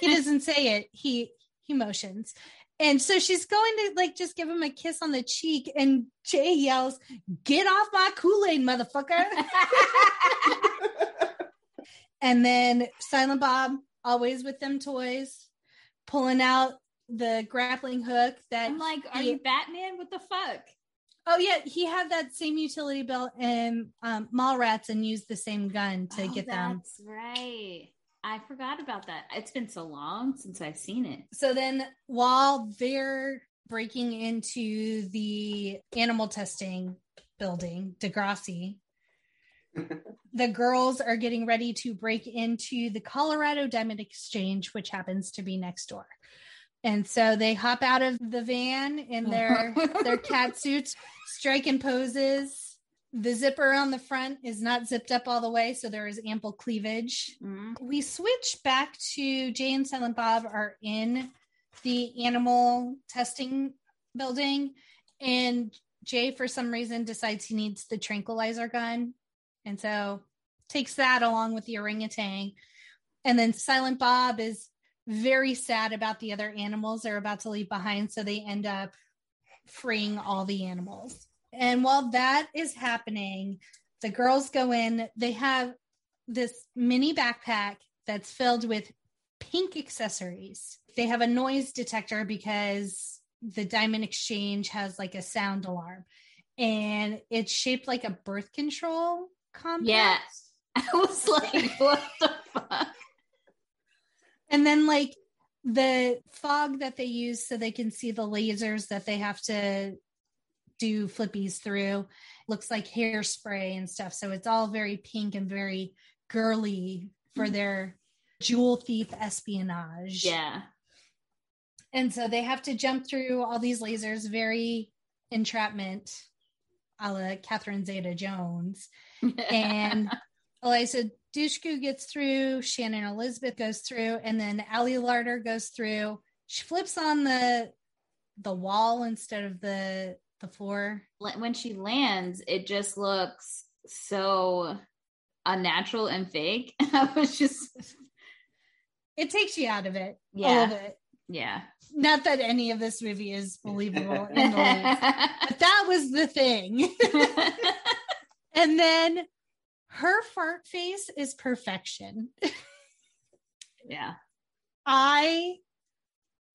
He *laughs* doesn't say it. He he motions. And so she's going to like just give him a kiss on the cheek, and Jay yells, Get off my Kool-Aid, motherfucker. *laughs* and then Silent Bob, always with them toys, pulling out the grappling hook that I'm like, are he- you Batman? What the fuck? Oh yeah, he had that same utility belt in um, Mallrats and used the same gun to Oh, get them. That's right. I forgot about that. It's been so long since I've seen it. So then, while they're breaking into the animal testing building, Degrassi, *laughs* the girls are getting ready to break into the Colorado Diamond Exchange, which happens to be next door. And so they hop out of the van in their *laughs* their cat suits, striking poses. The zipper on the front is not zipped up all the way, so there is ample cleavage. Mhm. We switch back to Jay and Silent Bob are in the animal testing building, and Jay, for some reason, decides he needs the tranquilizer gun. And so takes that along with the orangutan. And then Silent Bob is very sad about the other animals they're about to leave behind. So they end up freeing all the animals. And while that is happening, the girls go in, they have this mini backpack that's filled with pink accessories. They have a noise detector because the Diamond Exchange has like a sound alarm and it's shaped like a birth control compact. Yeah. *laughs* I was like, what the fuck? And then like the fog that they use so they can see the lasers that they have to do flippies through looks like hairspray and stuff. So it's all very pink and very girly for mm-hmm. their jewel thief espionage. Yeah. And so they have to jump through all these lasers, very entrapment a la Catherine Zeta Jones. *laughs* And Eliza Dushku gets through, Shannon Elizabeth goes through, and then Ali Larter goes through. She flips on the the wall instead of the the floor. When she lands, it just looks so unnatural and fake. *laughs* I was just it takes you out of it. Yeah. It. Yeah. Not that any of this movie is *laughs* believable in the least, but that was the thing. *laughs* and then her fart face is perfection. yeah. I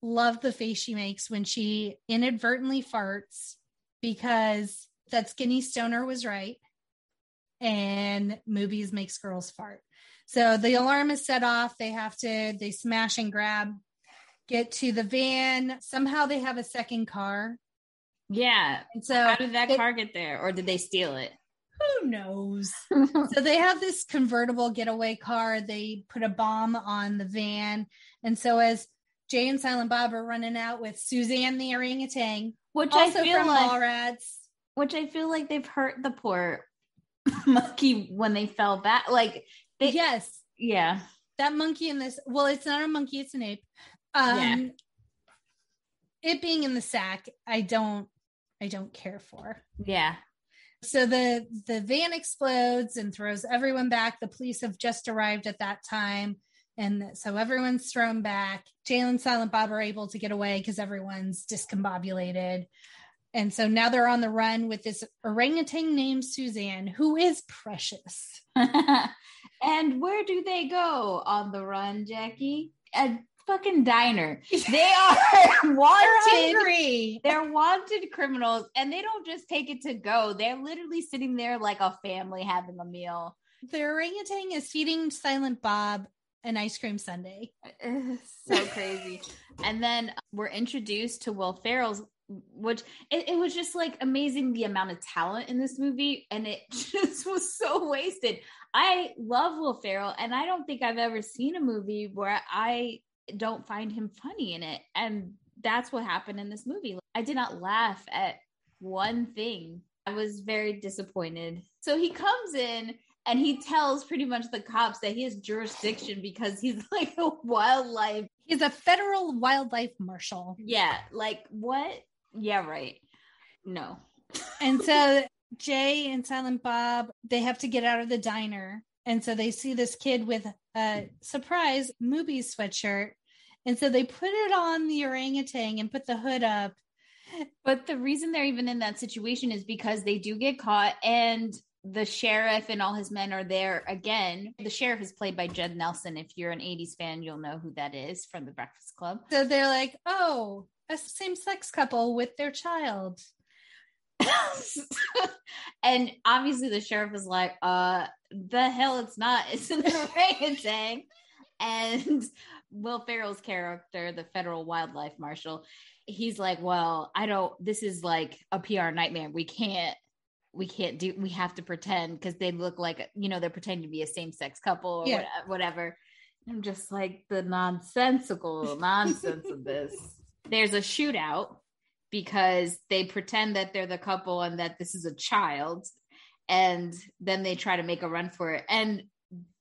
love the face she makes when she inadvertently farts because that skinny stoner was right and movies makes girls fart. So the alarm is set off. They have to, they smash and grab, get to the van. Somehow they have a second car. Yeah. And so how did that it, car get there? Or did they steal it? Who knows? *laughs* so they have this convertible getaway car. They put a bomb on the van. And so as Jay and Silent Bob are running out with Suzanne the orangutan, which also I feel from like, Mallrats, which I feel like they've hurt the poor *laughs* monkey when they fell back. Like they, yes, yeah, that monkey in this. Well, it's not a monkey; it's an ape. Um, yeah. It being in the sack, I don't, I don't care for. Yeah. So the the van explodes and throws everyone back. The police have just arrived at that time. And so everyone's thrown back. Jay and Silent Bob are able to get away because everyone's discombobulated. And so now they're on the run with this orangutan named Suzanne, who is precious. *laughs* and where do they go on the run, Jackie? A fucking diner. *laughs* They are *laughs* wanted. They're, they're wanted criminals, and they don't just take it to go. They're literally sitting there like a family having a meal. The orangutan is feeding Silent Bob an ice cream sundae. *laughs* so crazy. and then we're introduced to Will Ferrell's which it, it, was just like amazing the amount of talent in this movie and it *laughs* just was so wasted i love will ferrell and i don't think i've ever seen a movie where i don't find him funny in it and that's what happened in this movie i did not laugh at one thing i was very disappointed so he comes in and he tells pretty much the cops that he has jurisdiction because he's *laughs* like a wildlife he's a federal wildlife marshal yeah like what yeah, right. No. *laughs* and so Jay and Silent Bob, they have to get out of the diner. And so they see this kid with a surprise movie sweatshirt. And so they put it on the orangutan and put the hood up. But the reason they're even in that situation is because they do get caught and the sheriff and all his men are there again. The sheriff is played by Judd Nelson. If you're an 80s fan, you'll know who that is from the Breakfast Club. So they're like, oh, a same sex couple with their child. *laughs* and obviously the sheriff is like, uh, the hell it's not. It's an orangutan. and Will Ferrell's character, the federal wildlife marshal, he's like, Well, I don't this is like a PR nightmare. We can't we can't do we have to pretend because they look like you know they're pretending to be a same-sex couple or yeah. whatever. I'm just like the nonsensical nonsense of this. *laughs* There's a shootout because they pretend that they're the couple and that this is a child and then they try to make a run for it and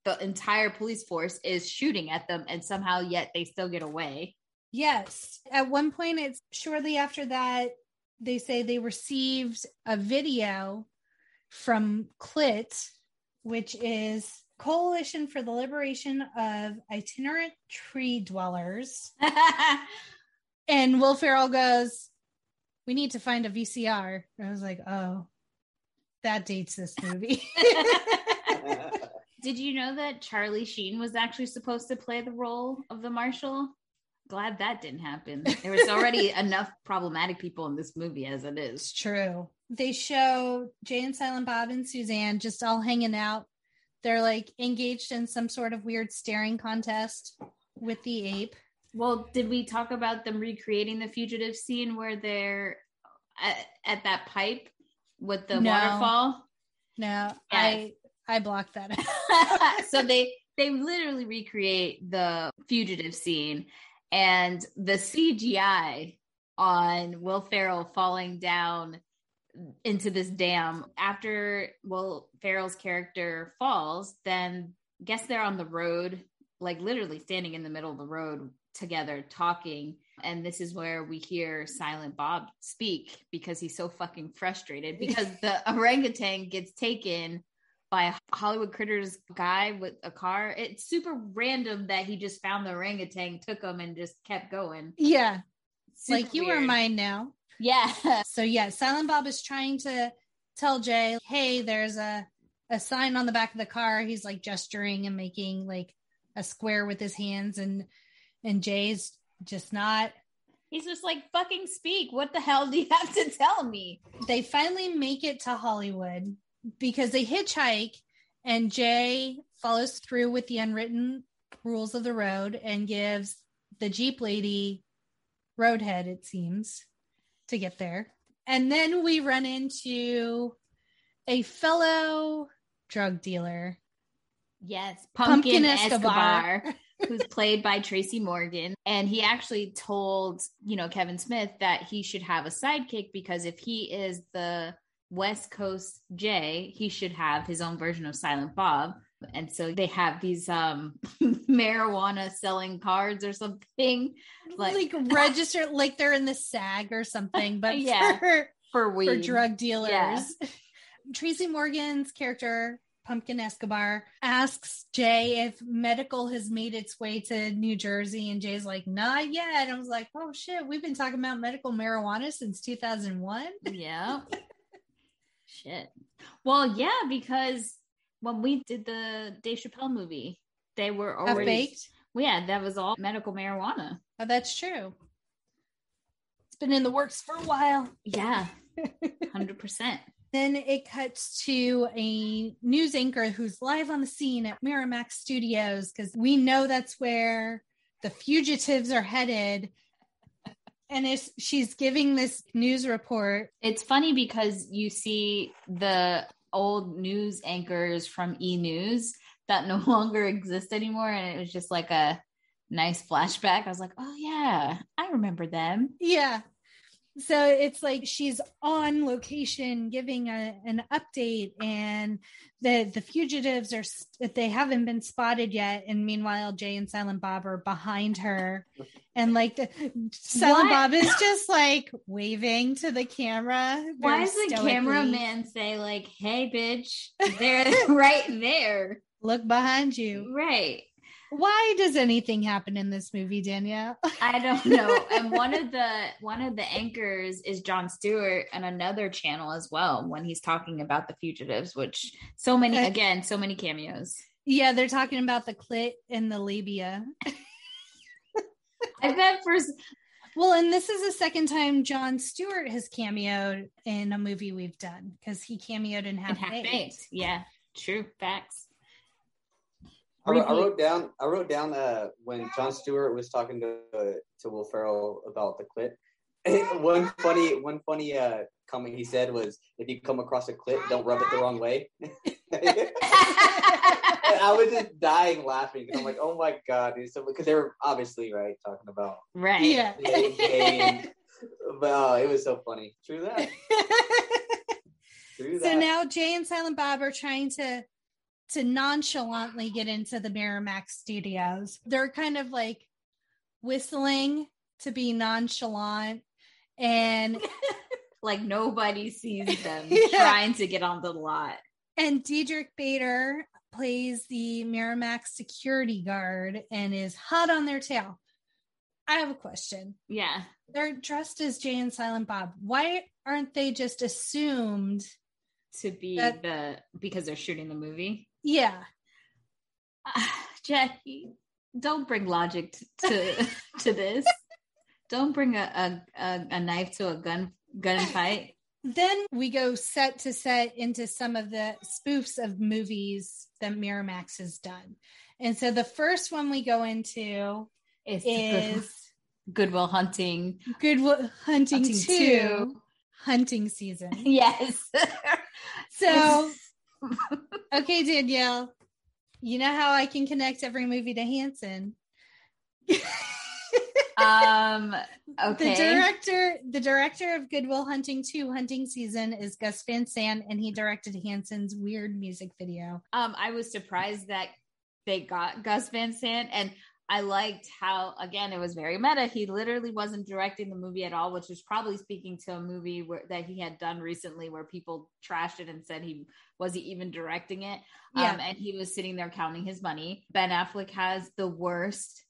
the entire police force is shooting at them and somehow yet they still get away. Yes. At one point it's shortly after that they say they received a video from CLIT, which is Coalition for the Liberation of Itinerant Tree Dwellers. *laughs* and Will Ferrell goes, We need to find a VCR. And I was like, Oh, that dates this movie. *laughs* Did you know that Charlie Sheen was actually supposed to play the role of the marshal? Glad that didn't happen. There was already *laughs* enough problematic people in this movie as it is. It's true. They show Jay and Silent Bob and Suzanne just all hanging out. They're like engaged in some sort of weird staring contest with the ape. Well, did we talk about them recreating the fugitive scene where they're at, at that pipe with the No. waterfall? No, Yes. I I blocked that *laughs* out. so they they literally recreate the fugitive scene and the CGI on Will Ferrell falling down into this dam after Will Ferrell's character falls, then guess they're on the road, like literally standing in the middle of the road together talking. And this is where we hear Silent Bob speak because he's so fucking frustrated because the *laughs* orangutan gets taken by a Hollywood Critters guy with a car. It's super random that he just found the orangutan, took him, and just kept going. yeah, Super like you are mine now. Yeah. So yeah, Silent Bob is trying to tell Jay, "Hey, there's a a sign on the back of the car." He's like gesturing and making like a square with his hands, and and Jay's just not. He's just like, fucking speak. What the hell do you have to tell me? They finally make it to Hollywood because they hitchhike, and Jay follows through with the unwritten rules of the road and gives the Jeep lady roadhead. It seems to get there. And then we run into a fellow drug dealer. Yes. Pumpkin Pumpkin, Escobar. Escobar, *laughs* who's played by Tracy Morgan. And he actually told, you know, Kevin Smith that he should have a sidekick because if he is the West Coast Jay, he should have his own version of Silent Bob. And so they have these um *laughs* marijuana selling cards or something Like, Like- *laughs* register like they're in the SAG or something, but *laughs* Yeah. for, for weed. for drug dealers. Yeah. Tracy Morgan's character, Pumpkin Escobar, asks Jay if medical has made its way to New Jersey, and Jay's like, "Not yet." And I was like, "Oh shit, we've been talking about medical marijuana since 2001." Yeah. Shit. Well, yeah, because when we did the Dave Chappelle movie, they were Half already baked. Well, yeah, that was all medical marijuana. Oh, that's true. It's been in the works for a while. Yeah, *laughs* hundred percent. Then it cuts to a news anchor who's live on the scene at Miramax Studios because we know that's where the fugitives are headed. And it's, she's giving this news report. It's funny because you see the old news anchors from E News that no *laughs* longer exist anymore, and it was just like a nice flashback. I was like, oh yeah, I remember them. Yeah. So it's like she's on location giving a, an update, and the the fugitives are they haven't been spotted yet. And meanwhile, Jay and Silent Bob are behind her, and like the Silent What? Bob is just like waving to the camera. Why does the cameraman say like, "Hey, bitch, they're *laughs* right there"? look behind you? Right. Why does anything happen in this movie, Danielle? *laughs* I don't know. And one of the one of the anchors is Jon Stewart and another channel as well when he's talking about the fugitives, which so many again, so many cameos. yeah, they're talking about the clit and the labia. *laughs* I bet first Well, and this is the second time Jon Stewart has cameoed in a movie we've done because he cameoed in in Half half Baked. baked. Yeah, true facts. I wrote, I wrote down. I wrote down uh, when Jon Stewart was talking to uh, to Will Ferrell about the clip. one funny, one funny uh, comment he said was, "If you come across a clip, don't rub it the wrong way." *laughs* I was just dying laughing because I'm like, "Oh my god!" So because they were obviously right talking about right. Yeah. gay, gay and, but oh, it was so funny. True that. *laughs* True so now Jay and Silent Bob are trying to to nonchalantly get into the Miramax studios. They're kind of like whistling to be nonchalant and *laughs* like nobody sees them *laughs* Yeah. trying to get on the lot. And Diedrich Bader plays the Miramax security guard and is hot on their tail. I have a question. Yeah. They're dressed as Jay and Silent Bob. Why aren't they just assumed? To be That- the because they're shooting the movie. Yeah. Uh, Jackie, don't bring logic t- to *laughs* to this. Don't bring a, a, a, knife to a gun gunfight. Then we go set to set into some of the spoofs of movies that Miramax has done. And so the first one we go into It's is Good Will Hunting. Good Will Hunting, Hunting 2, two. hunting season. *laughs* Yes. So, okay, Danielle, you know how I can connect every movie to Hanson. *laughs* um. Okay. The director, the director of Good Will Hunting 2 hunting season is Gus Van Sant, and he directed Hanson's weird music video. Um, I was surprised that they got Gus Van Sant, and I liked how again it was very meta. He literally wasn't directing the movie at all, which was probably speaking to a movie where that he had done recently, where people trashed it and said he was he even directing it. Yeah. Um, and he was sitting there counting his money. Ben Affleck has the worst,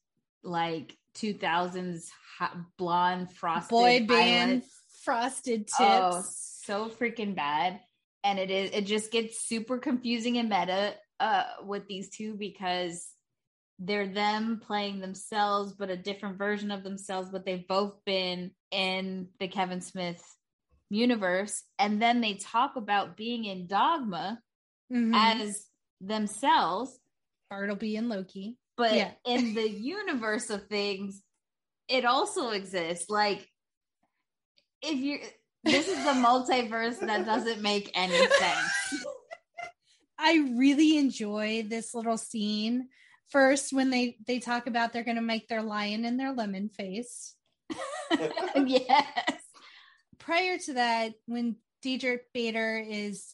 like 2000s hot, blonde frosted Boy band, eyelids. frosted tips. Oh, so freaking bad. And it is it just gets super confusing and meta uh with these two because they're them playing themselves, but a different version of themselves, but they've both been in the Kevin Smith universe. And then they talk about being in Dogma Mhm. as themselves, Bartleby and Loki. but Yeah. in the *laughs* universe of things, it also exists. Like if you this is the multiverse that doesn't make any *laughs* sense. I really enjoy this little scene. First, when they they talk about they're going to make their lion in their lemon face. *laughs* yes. Prior to that, when Diedrich Bader is,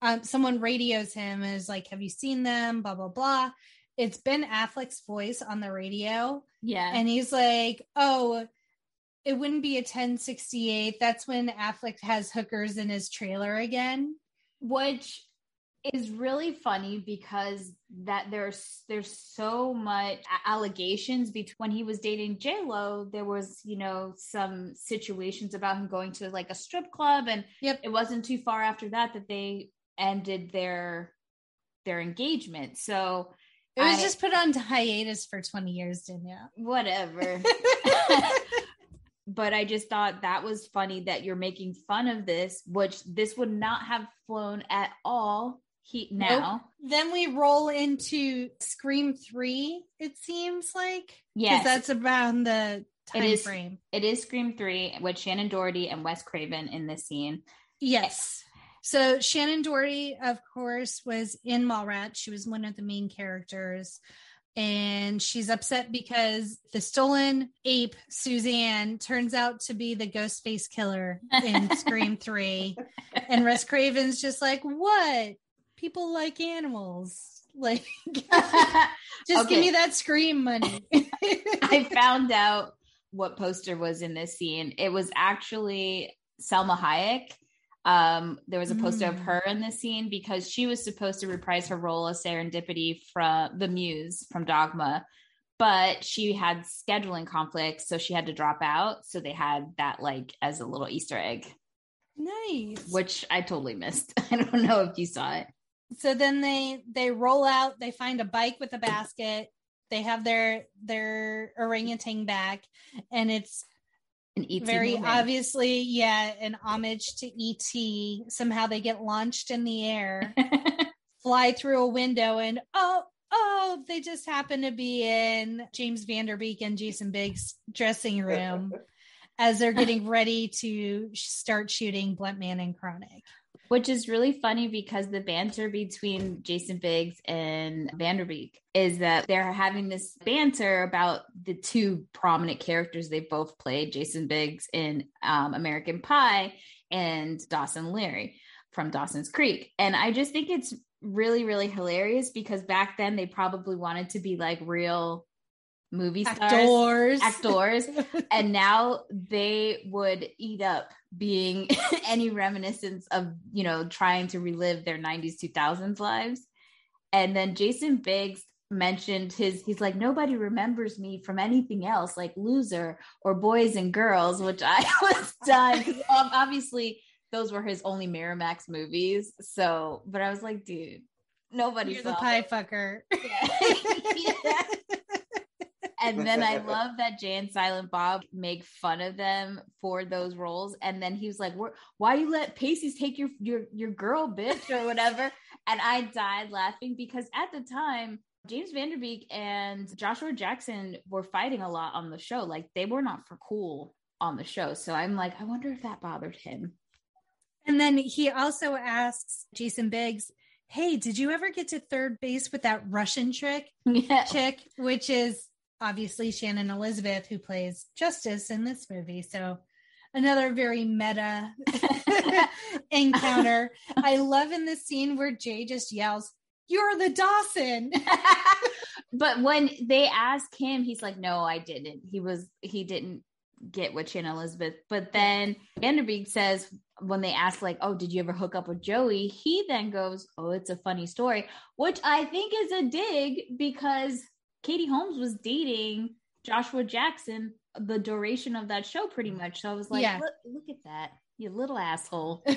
um, someone radios him and is like, "Have you seen them?" Blah blah blah. It's Ben Affleck's voice on the radio, Yeah. and he's like, "Oh." It wouldn't be a 1068. That's when Affleck has hookers in his trailer again. which is really funny because that there's there's so much allegations between when he was dating J Lo. There was you know some situations about him going to like a strip club, and Yep. it wasn't too far after that that they ended their their engagement. So It was I- just put on hiatus for 20 years, Danielle. whatever. *laughs* *laughs* but I just thought that was funny that you're making fun of this, which this would not have flown at all. He now, then we roll into Scream 3, it seems like. yes, that's around the time It is. frame. it is Scream Three with Shannen Doherty and Wes Craven in this scene. Yes. So Shannen Doherty, of course, was in Mallrats. She was one of the main characters. And she's upset because the stolen ape, Suzanne, turns out to be the ghost face killer in *laughs* Scream 3. And Wes Craven's just like, what? People like animals. *laughs* Like, *laughs* just give me that Scream money. *laughs* I found out what poster was in this scene. It was actually Salma Hayek. Um, there was a poster of Mm. her in this scene because she was supposed to reprise her role as Serendipity from the Muse from Dogma, but she had scheduling conflicts, so she had to drop out. So they had that like as a little Easter egg, nice. which I totally missed. I don't know if you saw it. So then they they roll out they find a bike with a basket they have their their orangutan back and it's An ET very moment. obviously yeah an homage to et somehow they get launched in the air *laughs* fly through a window and oh oh they just happen to be in james van der beek and jason biggs dressing room *laughs* as they're getting ready to start shooting blunt man and chronic which is really funny because the banter between Jason Biggs and Van Der Beek is that they're having this banter about the two prominent characters they both played Jason Biggs in um, American Pie and Dawson Leery from Dawson's Creek. And I just think it's really, really hilarious because back then they probably wanted to be like real movie stars, Actors. actors, and *laughs* now they would eat up being *laughs* any reminiscence of you know trying to relive their 90s 2000s lives and then jason biggs mentioned his he's like nobody remembers me from anything else like loser or boys and girls which i *laughs* was done um, obviously those were his only miramax movies so but i was like dude nobody You're the pie them. fucker. Yeah. And then I *laughs* love that Jay and Silent Bob make fun of them for those roles. And then he was like, "Why you let Pacey's take your your your girl, bitch, or whatever?" and I died laughing because at the time. James Van Der Beek and Joshua Jackson were fighting a lot on the show. Like they were not for cool on the show. So I'm like, I wonder if that bothered him. And then he also asks Jason Biggs, Hey, did you ever get to third base with that Russian trick *laughs* Yeah. chick? Which is obviously Shannon Elizabeth, who plays Justice in this movie. So another very meta *laughs* encounter. I love in the scene where Jay just yells, You're the Dawson. *laughs* but when they ask him, he's like, "No, I didn't." He was he didn't get with Shannon Elizabeth. But then Van Der Beek says when they ask like, "Oh, did you ever hook up with Joey?" He then goes, "Oh, it's a funny story," which I think is a dig because Katie Holmes was dating Joshua Jackson the duration of that show pretty much. So I was like, Yeah. look, look at that. You little asshole. *laughs*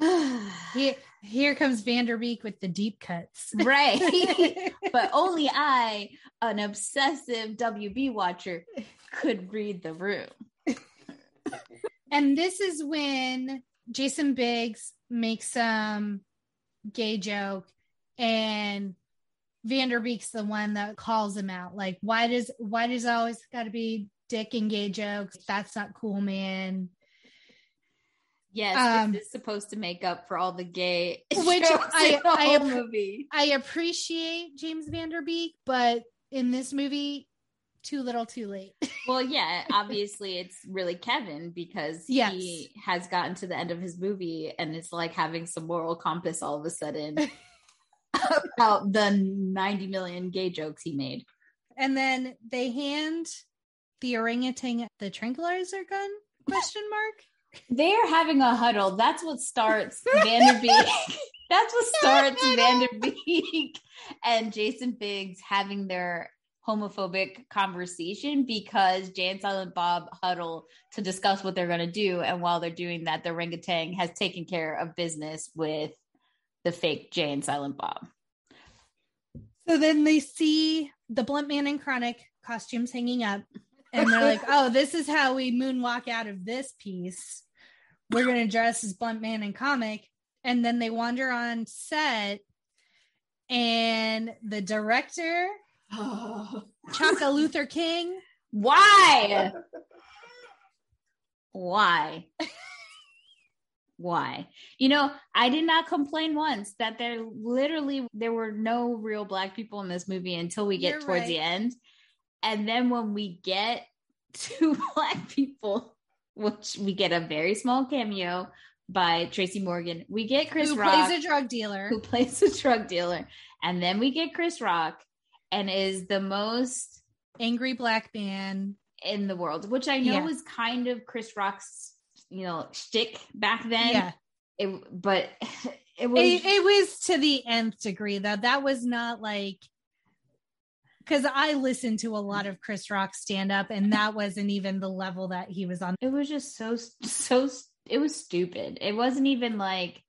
*sighs* here, here comes Van Der Beek with the deep cuts. *laughs* right. *laughs* but only I, an obsessive WB watcher, could read the room. and this is when Jason Biggs makes some gay joke and Van Der Beek's the one that calls him out. Like, why does why does it always gotta be dick and gay jokes? That's not cool, man. Yes, Um, this is supposed to make up for all the gay *laughs* Which I- in the I appre- movie. I appreciate James Van Der Beek, but in this movie, too little too late. *laughs* Well, yeah, obviously it's really Kevin because Yes. he has gotten to the end of his movie and it's like having some moral compass all of a sudden *laughs* *laughs* about the 90 million gay jokes he made. And then they hand the orangutan the tranquilizer gun question mark. They're having a huddle. That's what starts *laughs* Van Der Beek. *laughs* That's what starts Van Der Beek and Jason Biggs having their homophobic conversation because Jay and Silent Bob huddle to discuss what they're going to do. And while they're doing that, the orangutan has taken care of business with the fake Jay and Silent Bob. So then they see the Blunt Man and Chronic costumes hanging up, and they're like, *laughs* "Oh, this is how we moonwalk out of this piece. We're gonna dress as Blunt Man and Comic." And then they wander on set, and the director, *gasps* Chaka Luther King, Why? *laughs* Why? Why? You know, I did not complain once that there literally there were no real black people in this movie until we get You're towards right. the end. And then when we get *laughs* to black people, which we get a very small cameo by Tracy Morgan, we get Chris who Rock plays a drug dealer. who plays a drug dealer. And then we get Chris Rock and is the most angry black man. in the world, which I know Yeah. was kind of Chris Rock's, you know, shtick back then. yeah, It, but *laughs* it was it, it was to the nth degree though. That was not like because I listened to a lot of Chris Rock stand up, and that wasn't even the level that he was on. it was just so so it was stupid. It wasn't even like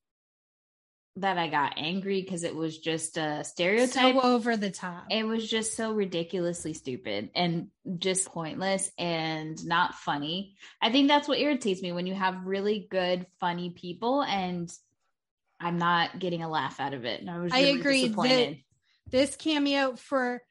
that I got angry because it was just a stereotype. So over the top. it was just so ridiculously stupid and just pointless and not funny. I think that's what irritates me when you have really good, funny people and I'm not getting a laugh out of it. And I was I really agree that- this cameo for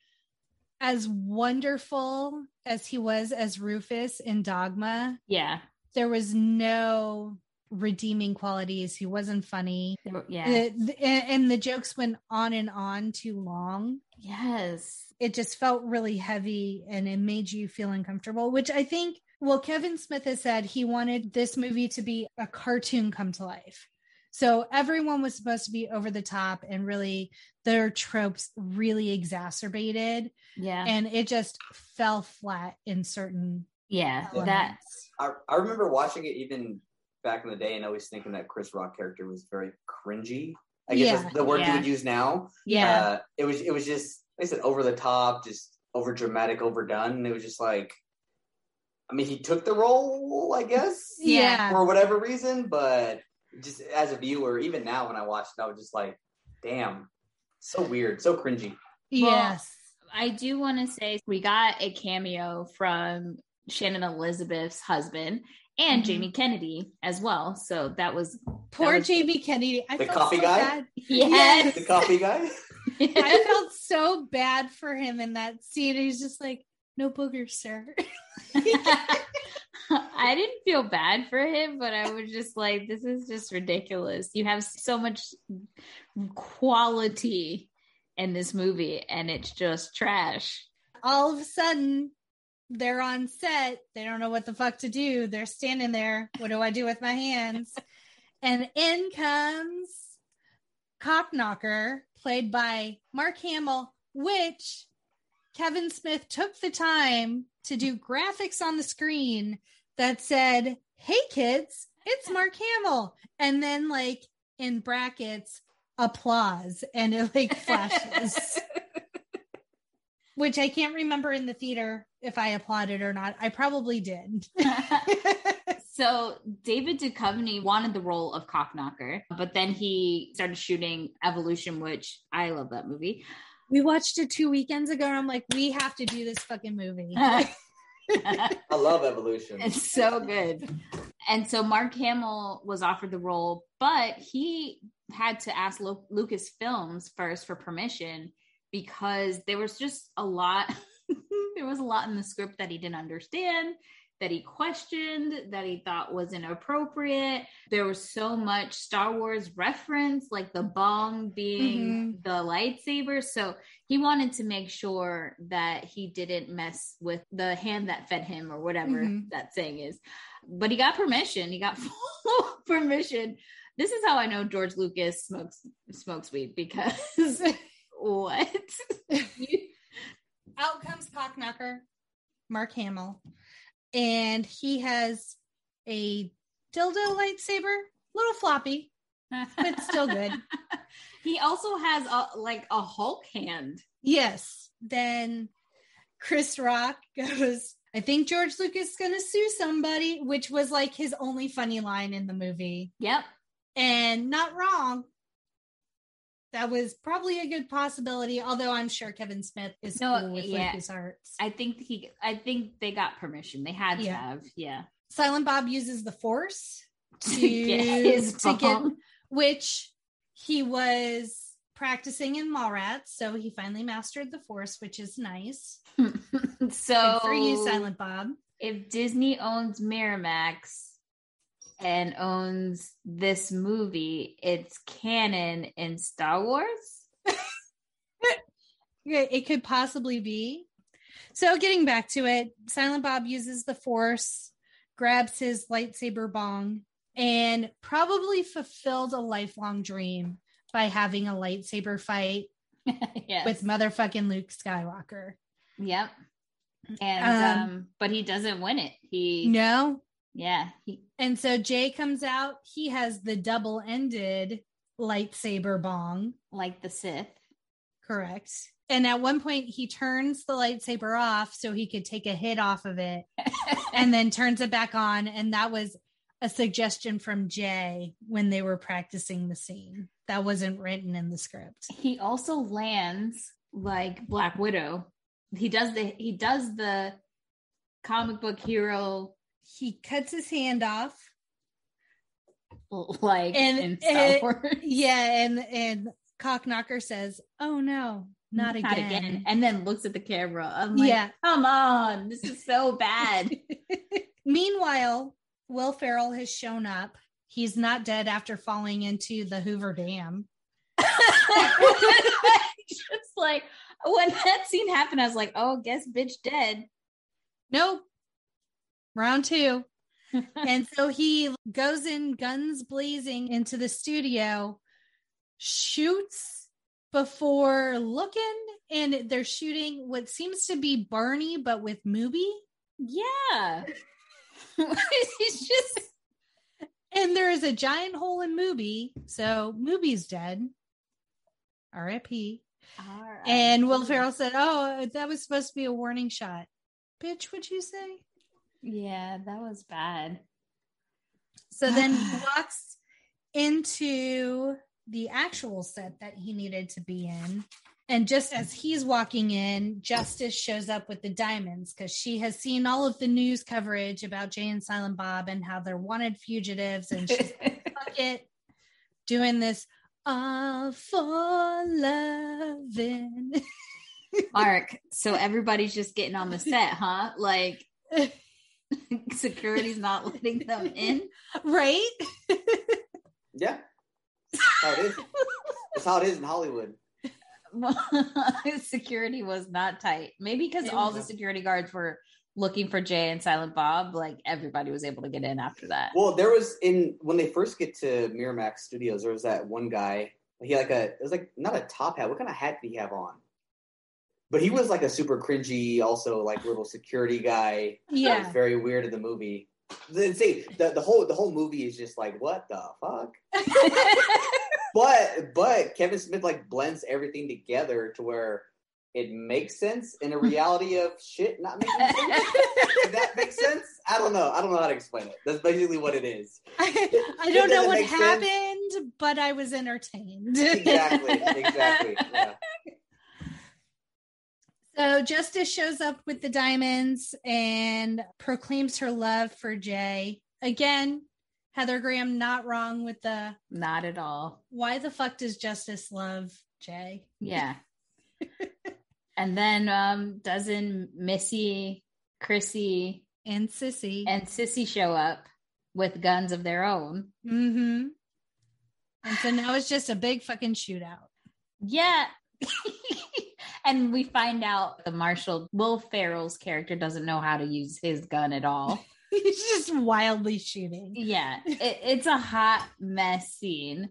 as wonderful as he was as Rufus in Dogma, yeah. there was no redeeming qualities. He wasn't funny. Oh, uh, yeah. The- the- and and the jokes went on and on too long. yes. It just felt really heavy and it made you feel uncomfortable, which I think, well, Kevin Smith has said he wanted this movie to be a cartoon come to life. So everyone was supposed to be over the top and really their tropes really exacerbated. Yeah. And it just fell flat in certain yeah. elements. That I, I remember watching it even back in the day and always thinking that Chris Rock character was very cringy. I guess Yeah. that's the word Yeah. you would use now. yeah. Uh, it was it was just like I said over the top, just over dramatic, overdone. And it was just like I mean, he took the role, I guess, yeah. for whatever reason, but just as a viewer, even now when I watched it, I was just like, damn, so weird, so cringy. Yes. I do want to say we got a cameo from Shannon Elizabeth's husband and Mhm. Jamie Kennedy as well. So that was Poor was- Jamie Kennedy. I The felt coffee so guy? bad. yes. The coffee guy. *laughs* I *laughs* felt so bad for him in that scene. He's just like, no boogers, sir. *laughs* I didn't feel bad for him, but I was just like, this is just ridiculous. You have so much quality in this movie, and it's just trash. All of a sudden, they're on set. They don't know what the fuck to do. They're standing there. What do I do with my hands? And in comes Cockknocker, played by Mark Hamill, which Kevin Smith took the time to do graphics on the screen that said, Hey kids, it's Mark Hamill. And then, like, in brackets, applause, and it like flashes. *laughs* which I can't remember in the theater if I applauded or not. I probably did. *laughs* *laughs* so David Duchovny wanted the role of Cockknocker, but then he started shooting Evolution, which I love that movie. we watched it two weekends ago, and I'm like, we have to do this fucking movie. *laughs* I love Evolution. It's so good. And so Mark Hamill was offered the role, but he had to ask Lu- Lucasfilms first for permission because there was just a lot. *laughs* there was a lot in the script that he didn't understand, that he questioned, that he thought was inappropriate. There was so much Star Wars reference, like the bong being the lightsaber. So he wanted to make sure that he didn't mess with the hand that fed him or whatever Mhm. that saying is. But he got permission. He got *laughs* full permission. This is how I know George Lucas smokes smokes weed because *laughs* what? You- Out comes Cockknocker, Mark Hamill, and he has a dildo lightsaber, little floppy. But still good. *laughs* he also has a like a Hulk hand. Yes. Then Chris Rock *laughs* goes, I think George Lucas is going to sue somebody, which was like his only funny line in the movie. Yep. And not wrong. That was probably a good possibility, although I'm sure Kevin Smith is No, cool with yeah. Arts. I think he I think they got permission. They had to Yeah. have. Yeah. Silent Bob uses the Force *laughs* to, get his to get which he was practicing in Mallrats, so he finally mastered the Force, which is nice. *laughs* so Good for you, Silent Bob. if Disney owns Miramax and owns this movie, it's canon in Star Wars. *laughs* It could possibly be. So, getting back to it, Silent Bob uses the Force, grabs his lightsaber bong, and probably fulfilled a lifelong dream by having a lightsaber fight *laughs* yes. with motherfucking Luke Skywalker. Yep. And Um, um, but he doesn't win it. He No. Yeah, he And so Jay comes out. He has the double ended lightsaber bong. like the Sith. Correct. And at one point, he turns the lightsaber off so he could take a hit off of it *laughs* and then turns it back on. And that was a suggestion from Jay when they were practicing the scene. That wasn't written in the script. he also lands like Black Widow. He does the he does the comic book hero He cuts his hand off. *laughs* like And in Star. *laughs* Yeah. And, and Cockknocker says, Oh no, not again. And then looks at the camera. I'm like, Yeah. come on, this is so bad. *laughs* Meanwhile, Will Ferrell has shown up. He's not dead after falling into the Hoover Dam. just like when that scene happened, I was like, oh, guess bitch dead. Nope. Round two. *laughs* and so he goes in guns blazing into the studio, shoots before looking, and they're shooting what seems to be Barney, but with Mooby. Yeah. *laughs* He's just And there is a giant hole in Mooby. So Mooby's dead. R.I.P. And Will Ferrell said, Oh, that was supposed to be a warning shot. Bitch, would you say? Yeah, that was bad. So then he *sighs* walks into the actual set that he needed to be in. And just as he's walking in, Justice shows up with the diamonds because she has seen all of the news coverage about Jay and Silent Bob and how they're wanted fugitives. And she's *laughs* fuck it, doing this all for loving. *laughs* Mark, so everybody's just getting on the set, huh? Like *laughs* *laughs* security's not letting them in. *laughs* right? Yeah. That's how it is. That's how it is in Hollywood. *laughs* security was not tight. Maybe because all the security guards were looking for Jay and Silent Bob, like everybody was able to get in after that. Well, there was in when they first get to Miramax Studios, there was that one guy. He had like a it was like not a top hat. What kind of hat did he have on? But he was like a super cringy, also like little security guy. Yeah. was very weird in the movie. The, see, the, the whole the whole movie is just like what the fuck. *laughs* But but Kevin Smith like blends everything together to where it makes sense in a reality of shit not making sense. if that makes sense, I don't know. I don't know how to explain it. That's basically what it is. I, *laughs* I don't know what make sense. happened, but I was entertained. Exactly. Exactly. Yeah. *laughs* So Justice shows up with the diamonds and proclaims her love for Jay. Again, Heather Graham not wrong with the not at all. why the fuck does Justice love Jay? Yeah. *laughs* and then um doesn't Missy, Chrissy, And Sissy. and Sissy show up with guns of their own. mm-hmm. And so now it's just a big fucking shootout. Yeah. *laughs* and we find out the Marshal Will Ferrell's character doesn't know how to use his gun at all. *laughs* He's just wildly shooting. yeah, it, it's a hot mess scene.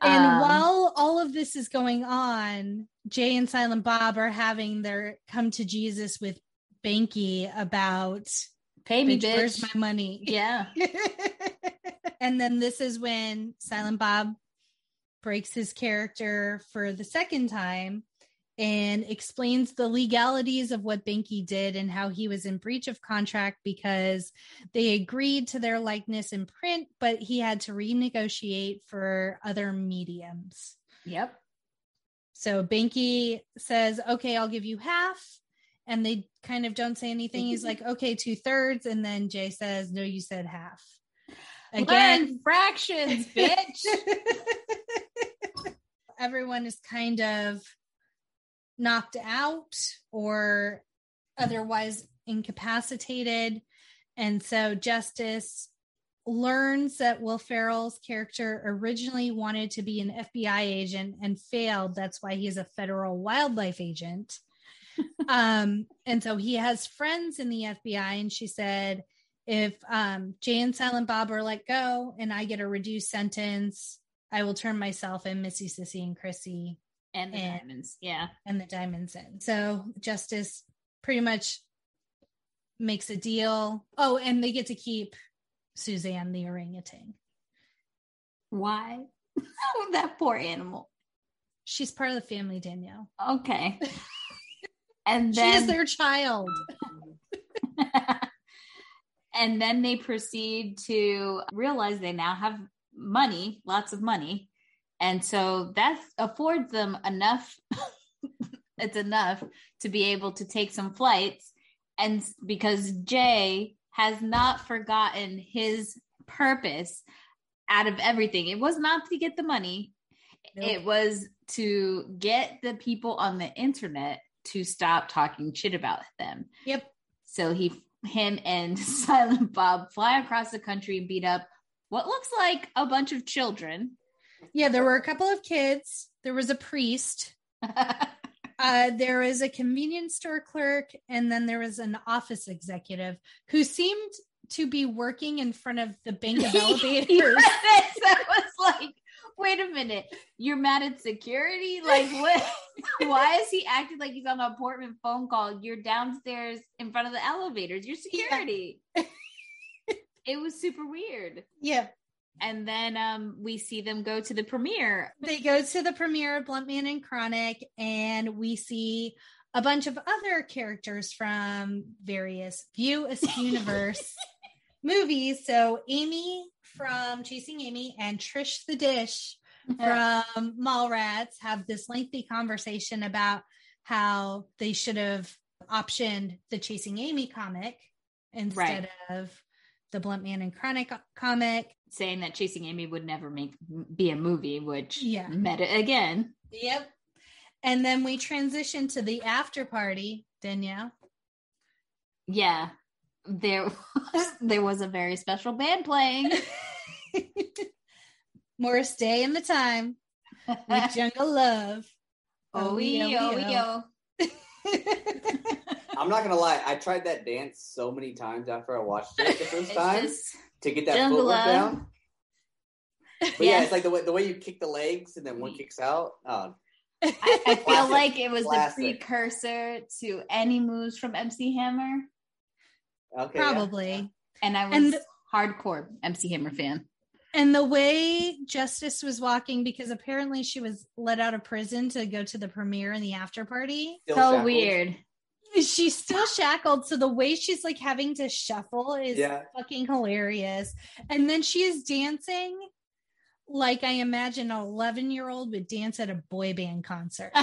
And Um, while all of this is going on, Jay and Silent Bob are having their come to Jesus with Banky about Pay me, bitch. where's my money? yeah. *laughs* and then this is when Silent Bob breaks his character for the second time and explains the legalities of what Banky did and how he was in breach of contract because they agreed to their likeness in print, but he had to renegotiate for other mediums. Yep. So Banky says, okay, I'll give you half. And they kind of don't say anything. He's like, okay, two thirds. And then Jay says, no, you said half. Learn fractions, bitch. *laughs* everyone is kind of knocked out or otherwise incapacitated. And so Justice learns that Will Ferrell's character originally wanted to be an FBI agent and failed. That's why he's a federal wildlife agent. *laughs* um, and so he has friends in the FBI, and she said, if um, Jay and Silent Bob are let go and I get a reduced sentence, I will turn myself and Missy, Sissy, and Chrissy and the And- diamonds. Yeah. and the diamonds in. So Justice pretty much makes a deal. Oh, and they get to keep Suzanne the orangutan. Why? *laughs* Oh, that poor animal. She's part of the family, Danielle. Okay. *laughs* And she then is their child. *laughs* and then they proceed to realize they now have money, lots of money. And so that affords them enough. *laughs* it's enough to be able to take some flights. And because Jay has not forgotten his purpose out of everything, it was not to get the money, Nope. it was to get the people on the internet to stop talking shit about them. Yep. So he, him, and *laughs* Silent Bob fly across the country and beat up what looks like a bunch of children. Yeah, there were a couple of kids. There was a priest. *laughs* Uh, there was a convenience store clerk, and then there was an office executive who seemed to be working in front of the bank of *laughs* elevators. yes, *laughs* I was like, wait a minute, you're mad at security? Like, what? Why is he acting like he's on an appointment phone call? You're downstairs in front of the elevators. You're security. It was super weird. yeah. And then um, we see them go to the premiere. They go to the premiere of Blunt Man and Chronic, and we see a bunch of other characters from various View Askew *laughs* Universe movies. So Amy from Chasing Amy and Trish the Dish from Mallrats have this lengthy conversation about how they should have optioned the Chasing Amy comic instead of the Blunt Man and Chronic comic. Saying that Chasing Amy would never make be a movie, which Yeah. met it again. Yep. And then we transition to the after party, Danielle. Yeah, there was *laughs* there was a very special band playing. *laughs* Morris Day and the Time with *laughs* Jungle Love. oh, oh yo, yo. yo. *laughs* I'm not gonna lie. I tried that dance so many times after I watched it the first *laughs* time to get that Jungle footwork Love. down. *laughs* But yeah, Yes. it's like the way the way you kick the legs and then one kicks out. Oh, I, I feel like it was Classic. the precursor to any moves from MC Hammer, okay. yeah. Probably. and I was And- hardcore MC Hammer fan. And the way Justice was walking, because apparently she was let out of prison to go to the premiere and the after party. Still so shackled. weird. She's still shackled. So the way she's like having to shuffle is Yeah. fucking hilarious. And then she is dancing like I imagine an 11 year old would dance at a boy band concert. *laughs*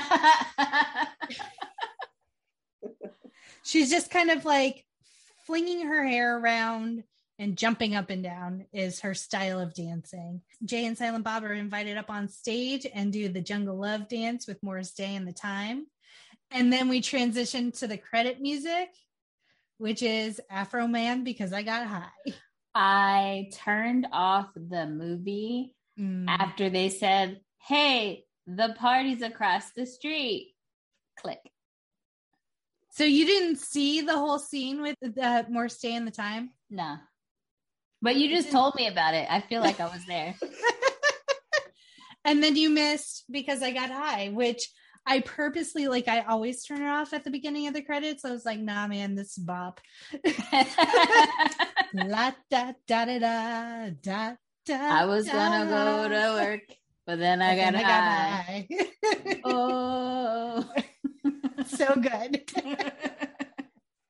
She's just kind of like flinging her hair around and jumping up and down is her style of dancing. Jay and Silent Bob are invited up on stage and do the Jungle Love dance with Morris Day and the Time. And then we transition to the credit music, which is Afroman because I got high. I turned off the movie Mm. after they said, "Hey, the party's across the street." Click. So you didn't see the whole scene with the Morris Day and the Time? No. But you just told me about it. I feel like I was there. *laughs* and then you missed because I got high, which I purposely like. I always turn it off at the beginning of the credits. I was like, "Nah, man, this is bop." *laughs* *laughs* La da da da da da da. I was gonna go to work, but then I got And high. high. Oh. so good.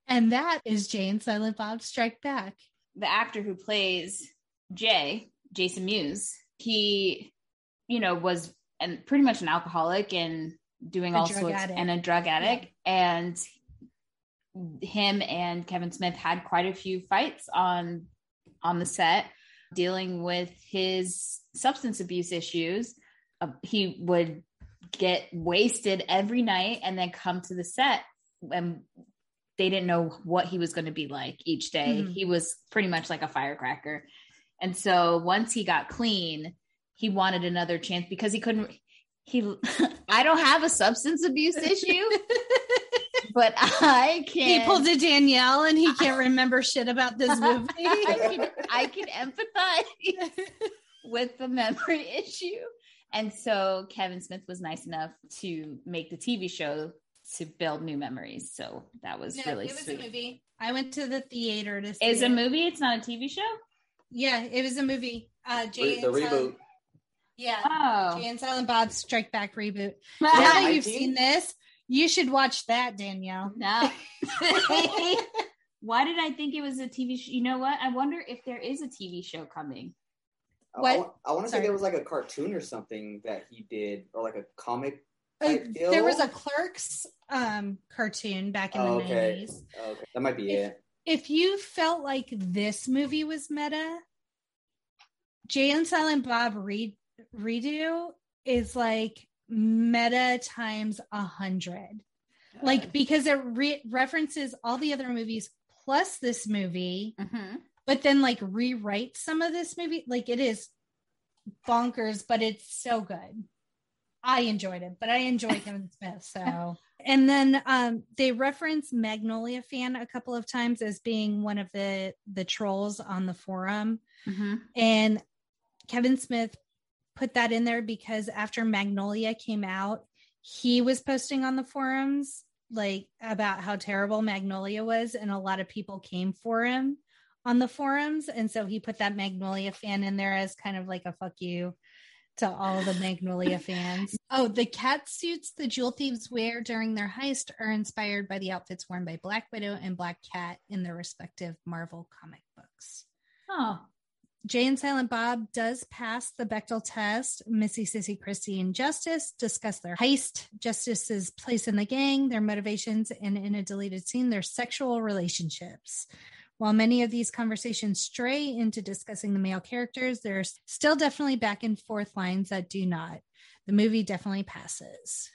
and that is Jay and Silent Bob Strike Back. The actor who plays Jay, Jason Mewes, he, you know, was and pretty much an alcoholic and doing A all sorts addict. and a drug addict. And him and Kevin Smith had quite a few fights on on the set dealing with his substance abuse issues. Uh, he would get wasted every night and then come to the set and they didn't know what he was going to be like each day. Mhm. He was pretty much like a firecracker. And so once he got clean, he wanted another chance because he couldn't he *laughs* I don't have a substance abuse *laughs* issue, but I can He pulled a Danielle and he can't remember shit about this *laughs* movie. I can I can empathize with the memory issue. And so Kevin Smith was nice enough to make the TV show to build new memories. So that was No, really it was sweet. a movie. I went to the theater to see Is a movie? It's not a TV show. Yeah, it was a movie. Uh, Jay the reboot. Silent- yeah, Oh, Jay and Silent Bob Strike Back reboot. Yeah, *laughs* now that you've 19? seen this, you should watch that, Danielle. no. *laughs* Why did I think it was a TV show? You know what? I wonder if there is a TV show coming. I- What? I, want to say there was like a cartoon or something that he did, or like a comic. There was a Clerks um, cartoon back in Oh, the okay. 90s. Okay, that might be If- it. If you felt like this movie was meta, Jay and Silent Bob re- redo is like meta times a hundred. Like because it re- references all the other movies plus this movie, Mm-hmm. but then like rewrite some of this movie. Like it is bonkers, but it's so good. I enjoyed it, but I enjoy *laughs* Kevin Smith. So, and then um, they reference Magnolia fan a couple of times as being one of the the trolls on the forum, Mm-hmm. and Kevin Smith put that in there because after Magnolia came out, he was posting on the forums like about how terrible Magnolia was, and a lot of people came for him on the forums, and so he put that Magnolia fan in there as kind of like a fuck you to all the Magnolia fans. *laughs* Oh, the cat suits the jewel thieves wear during their heist are inspired by the outfits worn by Black Widow and Black Cat in their respective Marvel comic books. Oh, Jay and Silent Bob does pass the Bechdel test. Missy, Sissy, Christy, and Justice discuss their heist, Justice's place in the gang, their motivations, and in a deleted scene, their sexual relationships. While many of these conversations stray into discussing the male characters, there's still definitely back and forth lines that do not. The movie definitely passes.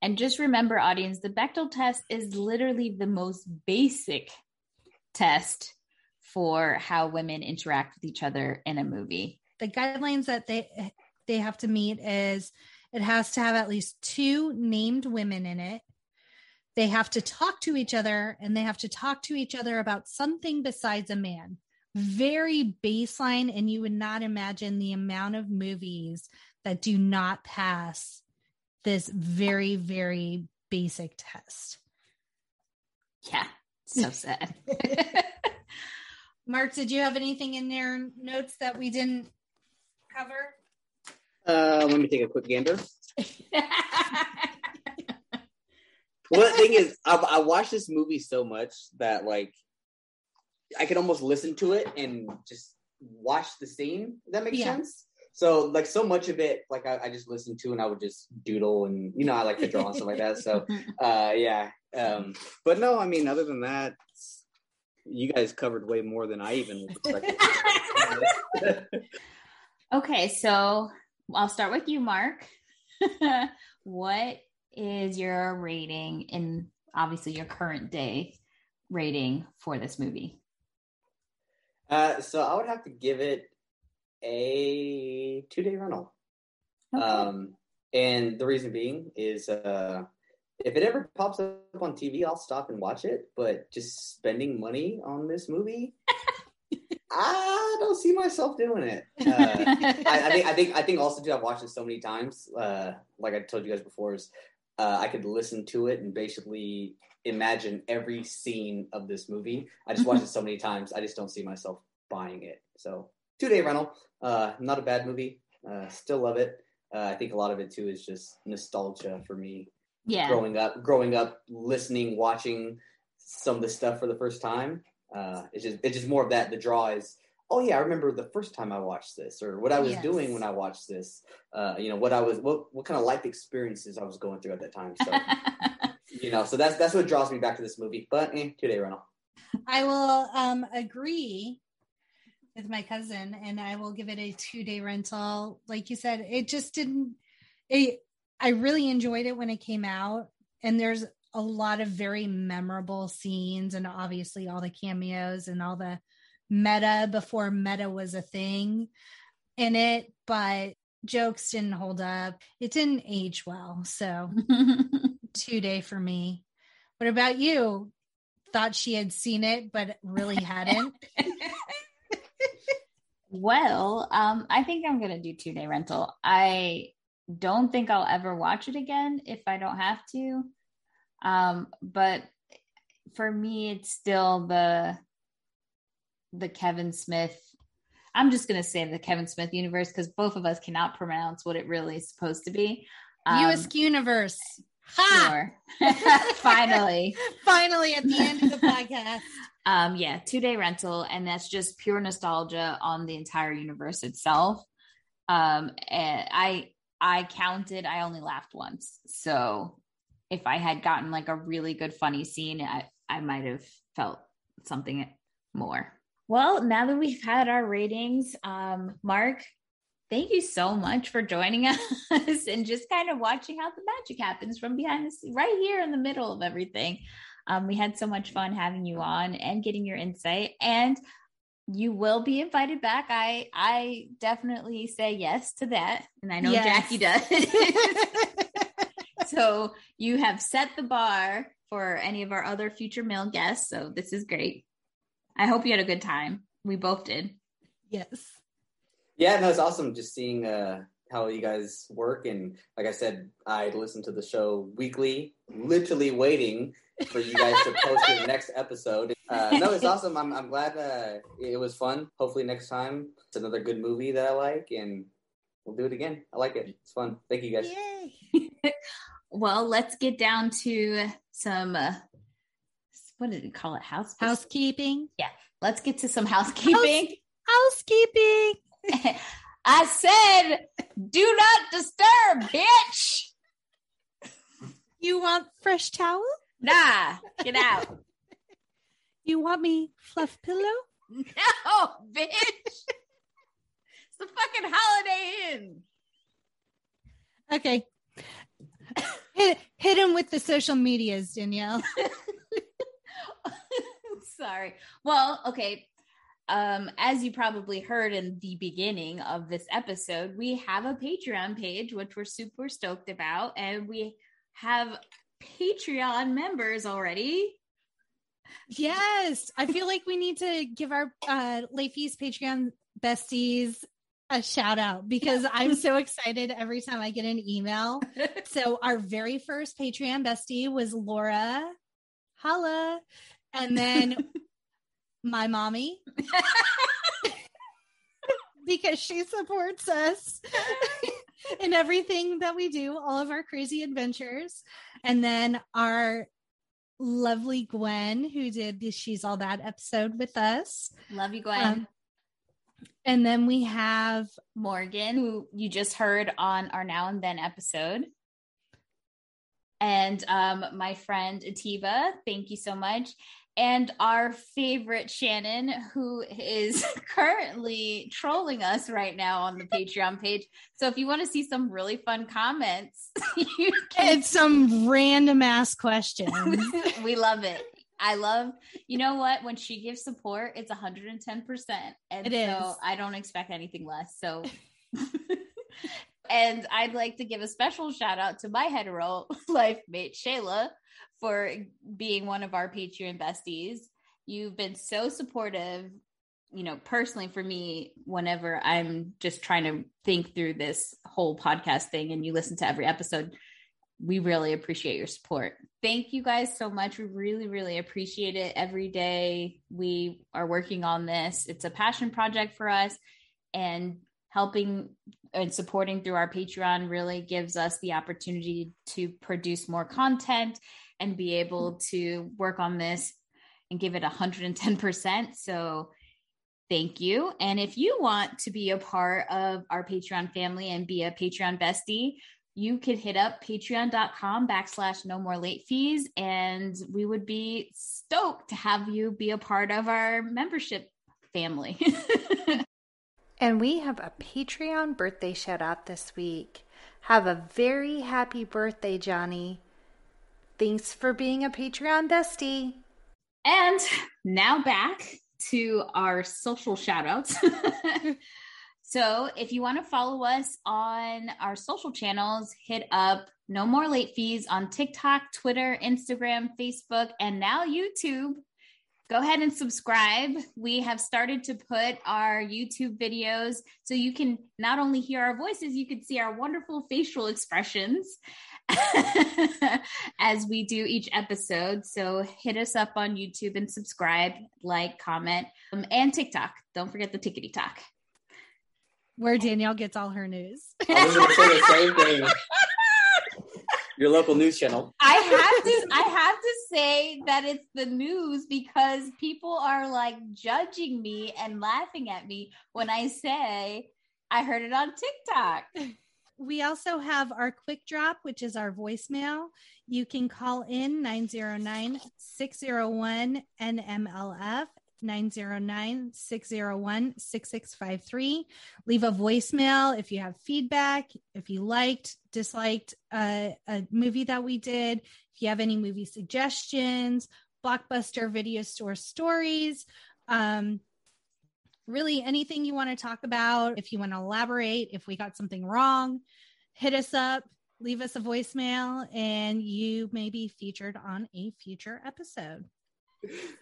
and just remember, audience, the Bechdel test is literally the most basic test for how women interact with each other in a movie. the guidelines that they they have to meet is it has to have at least two named women in it they have to talk to each other and they have to talk to each other about something besides a man very baseline and you would not imagine the amount of movies that do not pass this very very basic test Yeah, so sad. *laughs* mark did you have anything in your notes that we didn't cover Uh, let me take a quick gander. *laughs* Well, the thing is, I, I watched this movie so much that like I could almost listen to it and just watch the scene. That makes Yeah. sense. So like so much of it, like I, I just listened to and I would just doodle and you know I like to draw and stuff like that. So *laughs* uh, yeah. Um, but no, I mean other than that, you guys covered way more than I even *laughs* okay, so I'll start with you, Mark. *laughs* what is your rating in obviously your current day rating for this movie? uh, so I would have to give it a two day rental. Okay. Um, and the reason being is uh, if it ever pops up on TV, I'll stop and watch it. But just spending money on this movie, *laughs* I don't see myself doing it. Uh, *laughs* I, I think I think I think also too. I've watched it so many times. Uh, like I told you guys before, is uh, I could listen to it and basically imagine every scene of this movie. I just watched it *laughs* so many times. I just don't see myself buying it. So two day rental. Uh, not a bad movie. Uh, still love it. Uh, I think a lot of it too is just nostalgia for me. yeah. Growing up, growing up, listening, watching some of this stuff for the first time. Uh, it's just it's just more of that. The draw is, oh yeah, I remember the first time I watched this, or what I was Yes. doing when I watched this. Uh, you know what I was, what what kind of life experiences I was going through at that time. So *laughs* you know, so that's that's what draws me back to this movie. But eh, two day rental. I will um, agree with my cousin and I will give it a two day rental. Like you said, it just didn't, it, I really enjoyed it when it came out. And there's a lot of very memorable scenes and obviously all the cameos and all the meta before meta was a thing in it. But jokes didn't hold up. It didn't age well. So *laughs* two day for me. What about you? Thought she had seen it, but really hadn't. *laughs* well, um, I think I'm gonna do two day rental. I don't think I'll ever watch it again if I don't have to. Um, but for me, it's still the the Kevin Smith. I'm just gonna say the Kevin Smith universe because both of us cannot pronounce what it really is supposed to be. Um, US Universe. Ha! sure. *laughs* Finally. *laughs* Finally, at the end of the podcast. *laughs* Um, yeah, two day rental, and that's just pure nostalgia on the entire universe itself. Um, and I I counted, I only laughed once. So if I had gotten like a really good funny scene, I, I might have felt something more. Well, now that we've had our ratings, um, Mark, thank you so much for joining *laughs* us and just kind of watching how the magic happens from behind the scene, right here in the middle of everything. Um, we had so much fun having you on and getting your insight. And you will be invited back. I I definitely say yes to that, and I know Yes. Jackie does. *laughs* so you have set the bar for any of our other future male guests. So this is great. I hope you had a good time. We both did. yes. Yeah, no, it's awesome just seeing uh, how you guys work. And like I said, I listen to the show weekly, literally waiting for you guys to post the next episode. Uh, no, it's *laughs* awesome. I'm, I'm glad uh, it was fun. Hopefully, next time it's another good movie that I like, and we'll do it again. I like it. It's fun. Thank you guys. Yay. *laughs* Well, let's get down to some. Uh, what did we call it? House. Housekeeping. Yeah, let's get to some housekeeping. Housekeeping. *laughs* I said, do not disturb, bitch. You want fresh towel? Nah, get out. *laughs* You want me fluff pillow? No, bitch. It's the fucking Holiday Inn. Okay. *coughs* hit, hit him with the social medias, Danielle. *laughs* *laughs* Sorry. Well, okay. Um, as you probably heard in the beginning of this episode, we have a Patreon page, which we're super stoked about, and we have Patreon members already. Yes. I feel like we need to give our uh Leafy's Patreon besties a shout out because *laughs* I'm so excited every time I get an email. *laughs* So our very first Patreon bestie was Laura. Holla. And then *laughs* my mommy. *laughs* because she supports us *laughs* in everything that we do, all of our crazy adventures. And then our lovely Gwen, who did the She's All That episode with us. Love you, Gwen. Um, and then we have Morgan, who you just heard on our Now and Then episode. And um, my friend Ativa, thank you so much. And our favorite Shannon, who is *laughs* currently trolling us right now on the Patreon page. So if you want to see some really fun comments, *laughs* you can. it's some random ass questions. *laughs* we love it. I love, you know what? When she gives support, it's 110%. And It so is. I don't expect anything less. So, and I'd like to give a special shout out to my hetero *laughs* life mate, Shayla, for being one of our Patreon besties. You've been so supportive, you know, personally for me, whenever I'm just trying to think through this whole podcast thing and you listen to every episode we really appreciate your support. Thank you guys so much. We really, really appreciate it every day. We are working on this. It's a passion project for us, and helping and supporting through our Patreon really gives us the opportunity to produce more content and be able to work on this and give it 110%. So, thank you. And if you want to be a part of our Patreon family and be a Patreon bestie, you could hit up patreon.com backslash no more late fees and we would be stoked to have you be a part of our membership family *laughs* And we have a Patreon birthday shout out this week. Have a very happy birthday, Johnny. Thanks for being a Patreon bestie. and now back to our social shout outs *laughs* so if you want to follow us on our social channels hit up no more late fees on tiktok twitter instagram facebook and now youtube go ahead and subscribe. We have started to put our YouTube videos so you can not only hear our voices, you can see our wonderful facial expressions *laughs* as we do each episode. So hit us up on YouTube and subscribe, like, comment, um, and TikTok. Don't forget the tickety talk. Where Danielle gets all her news. *laughs* I was going to say the same thing. Your local news channel. I have to I have to say that it's the news because people are like judging me and laughing at me when I say I heard it on TikTok. We also have our quick drop, which is our voicemail. You can call in 909 601 NMLF. 909 601 6653. Leave a voicemail if you have feedback, if you liked, disliked uh, a movie that we did, if you have any movie suggestions, blockbuster video store stories, um, really anything you want to talk about, if you want to elaborate, if we got something wrong, hit us up, leave us a voicemail, and you may be featured on a future episode.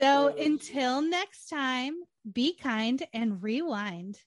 So oh, until next time, be kind and rewind.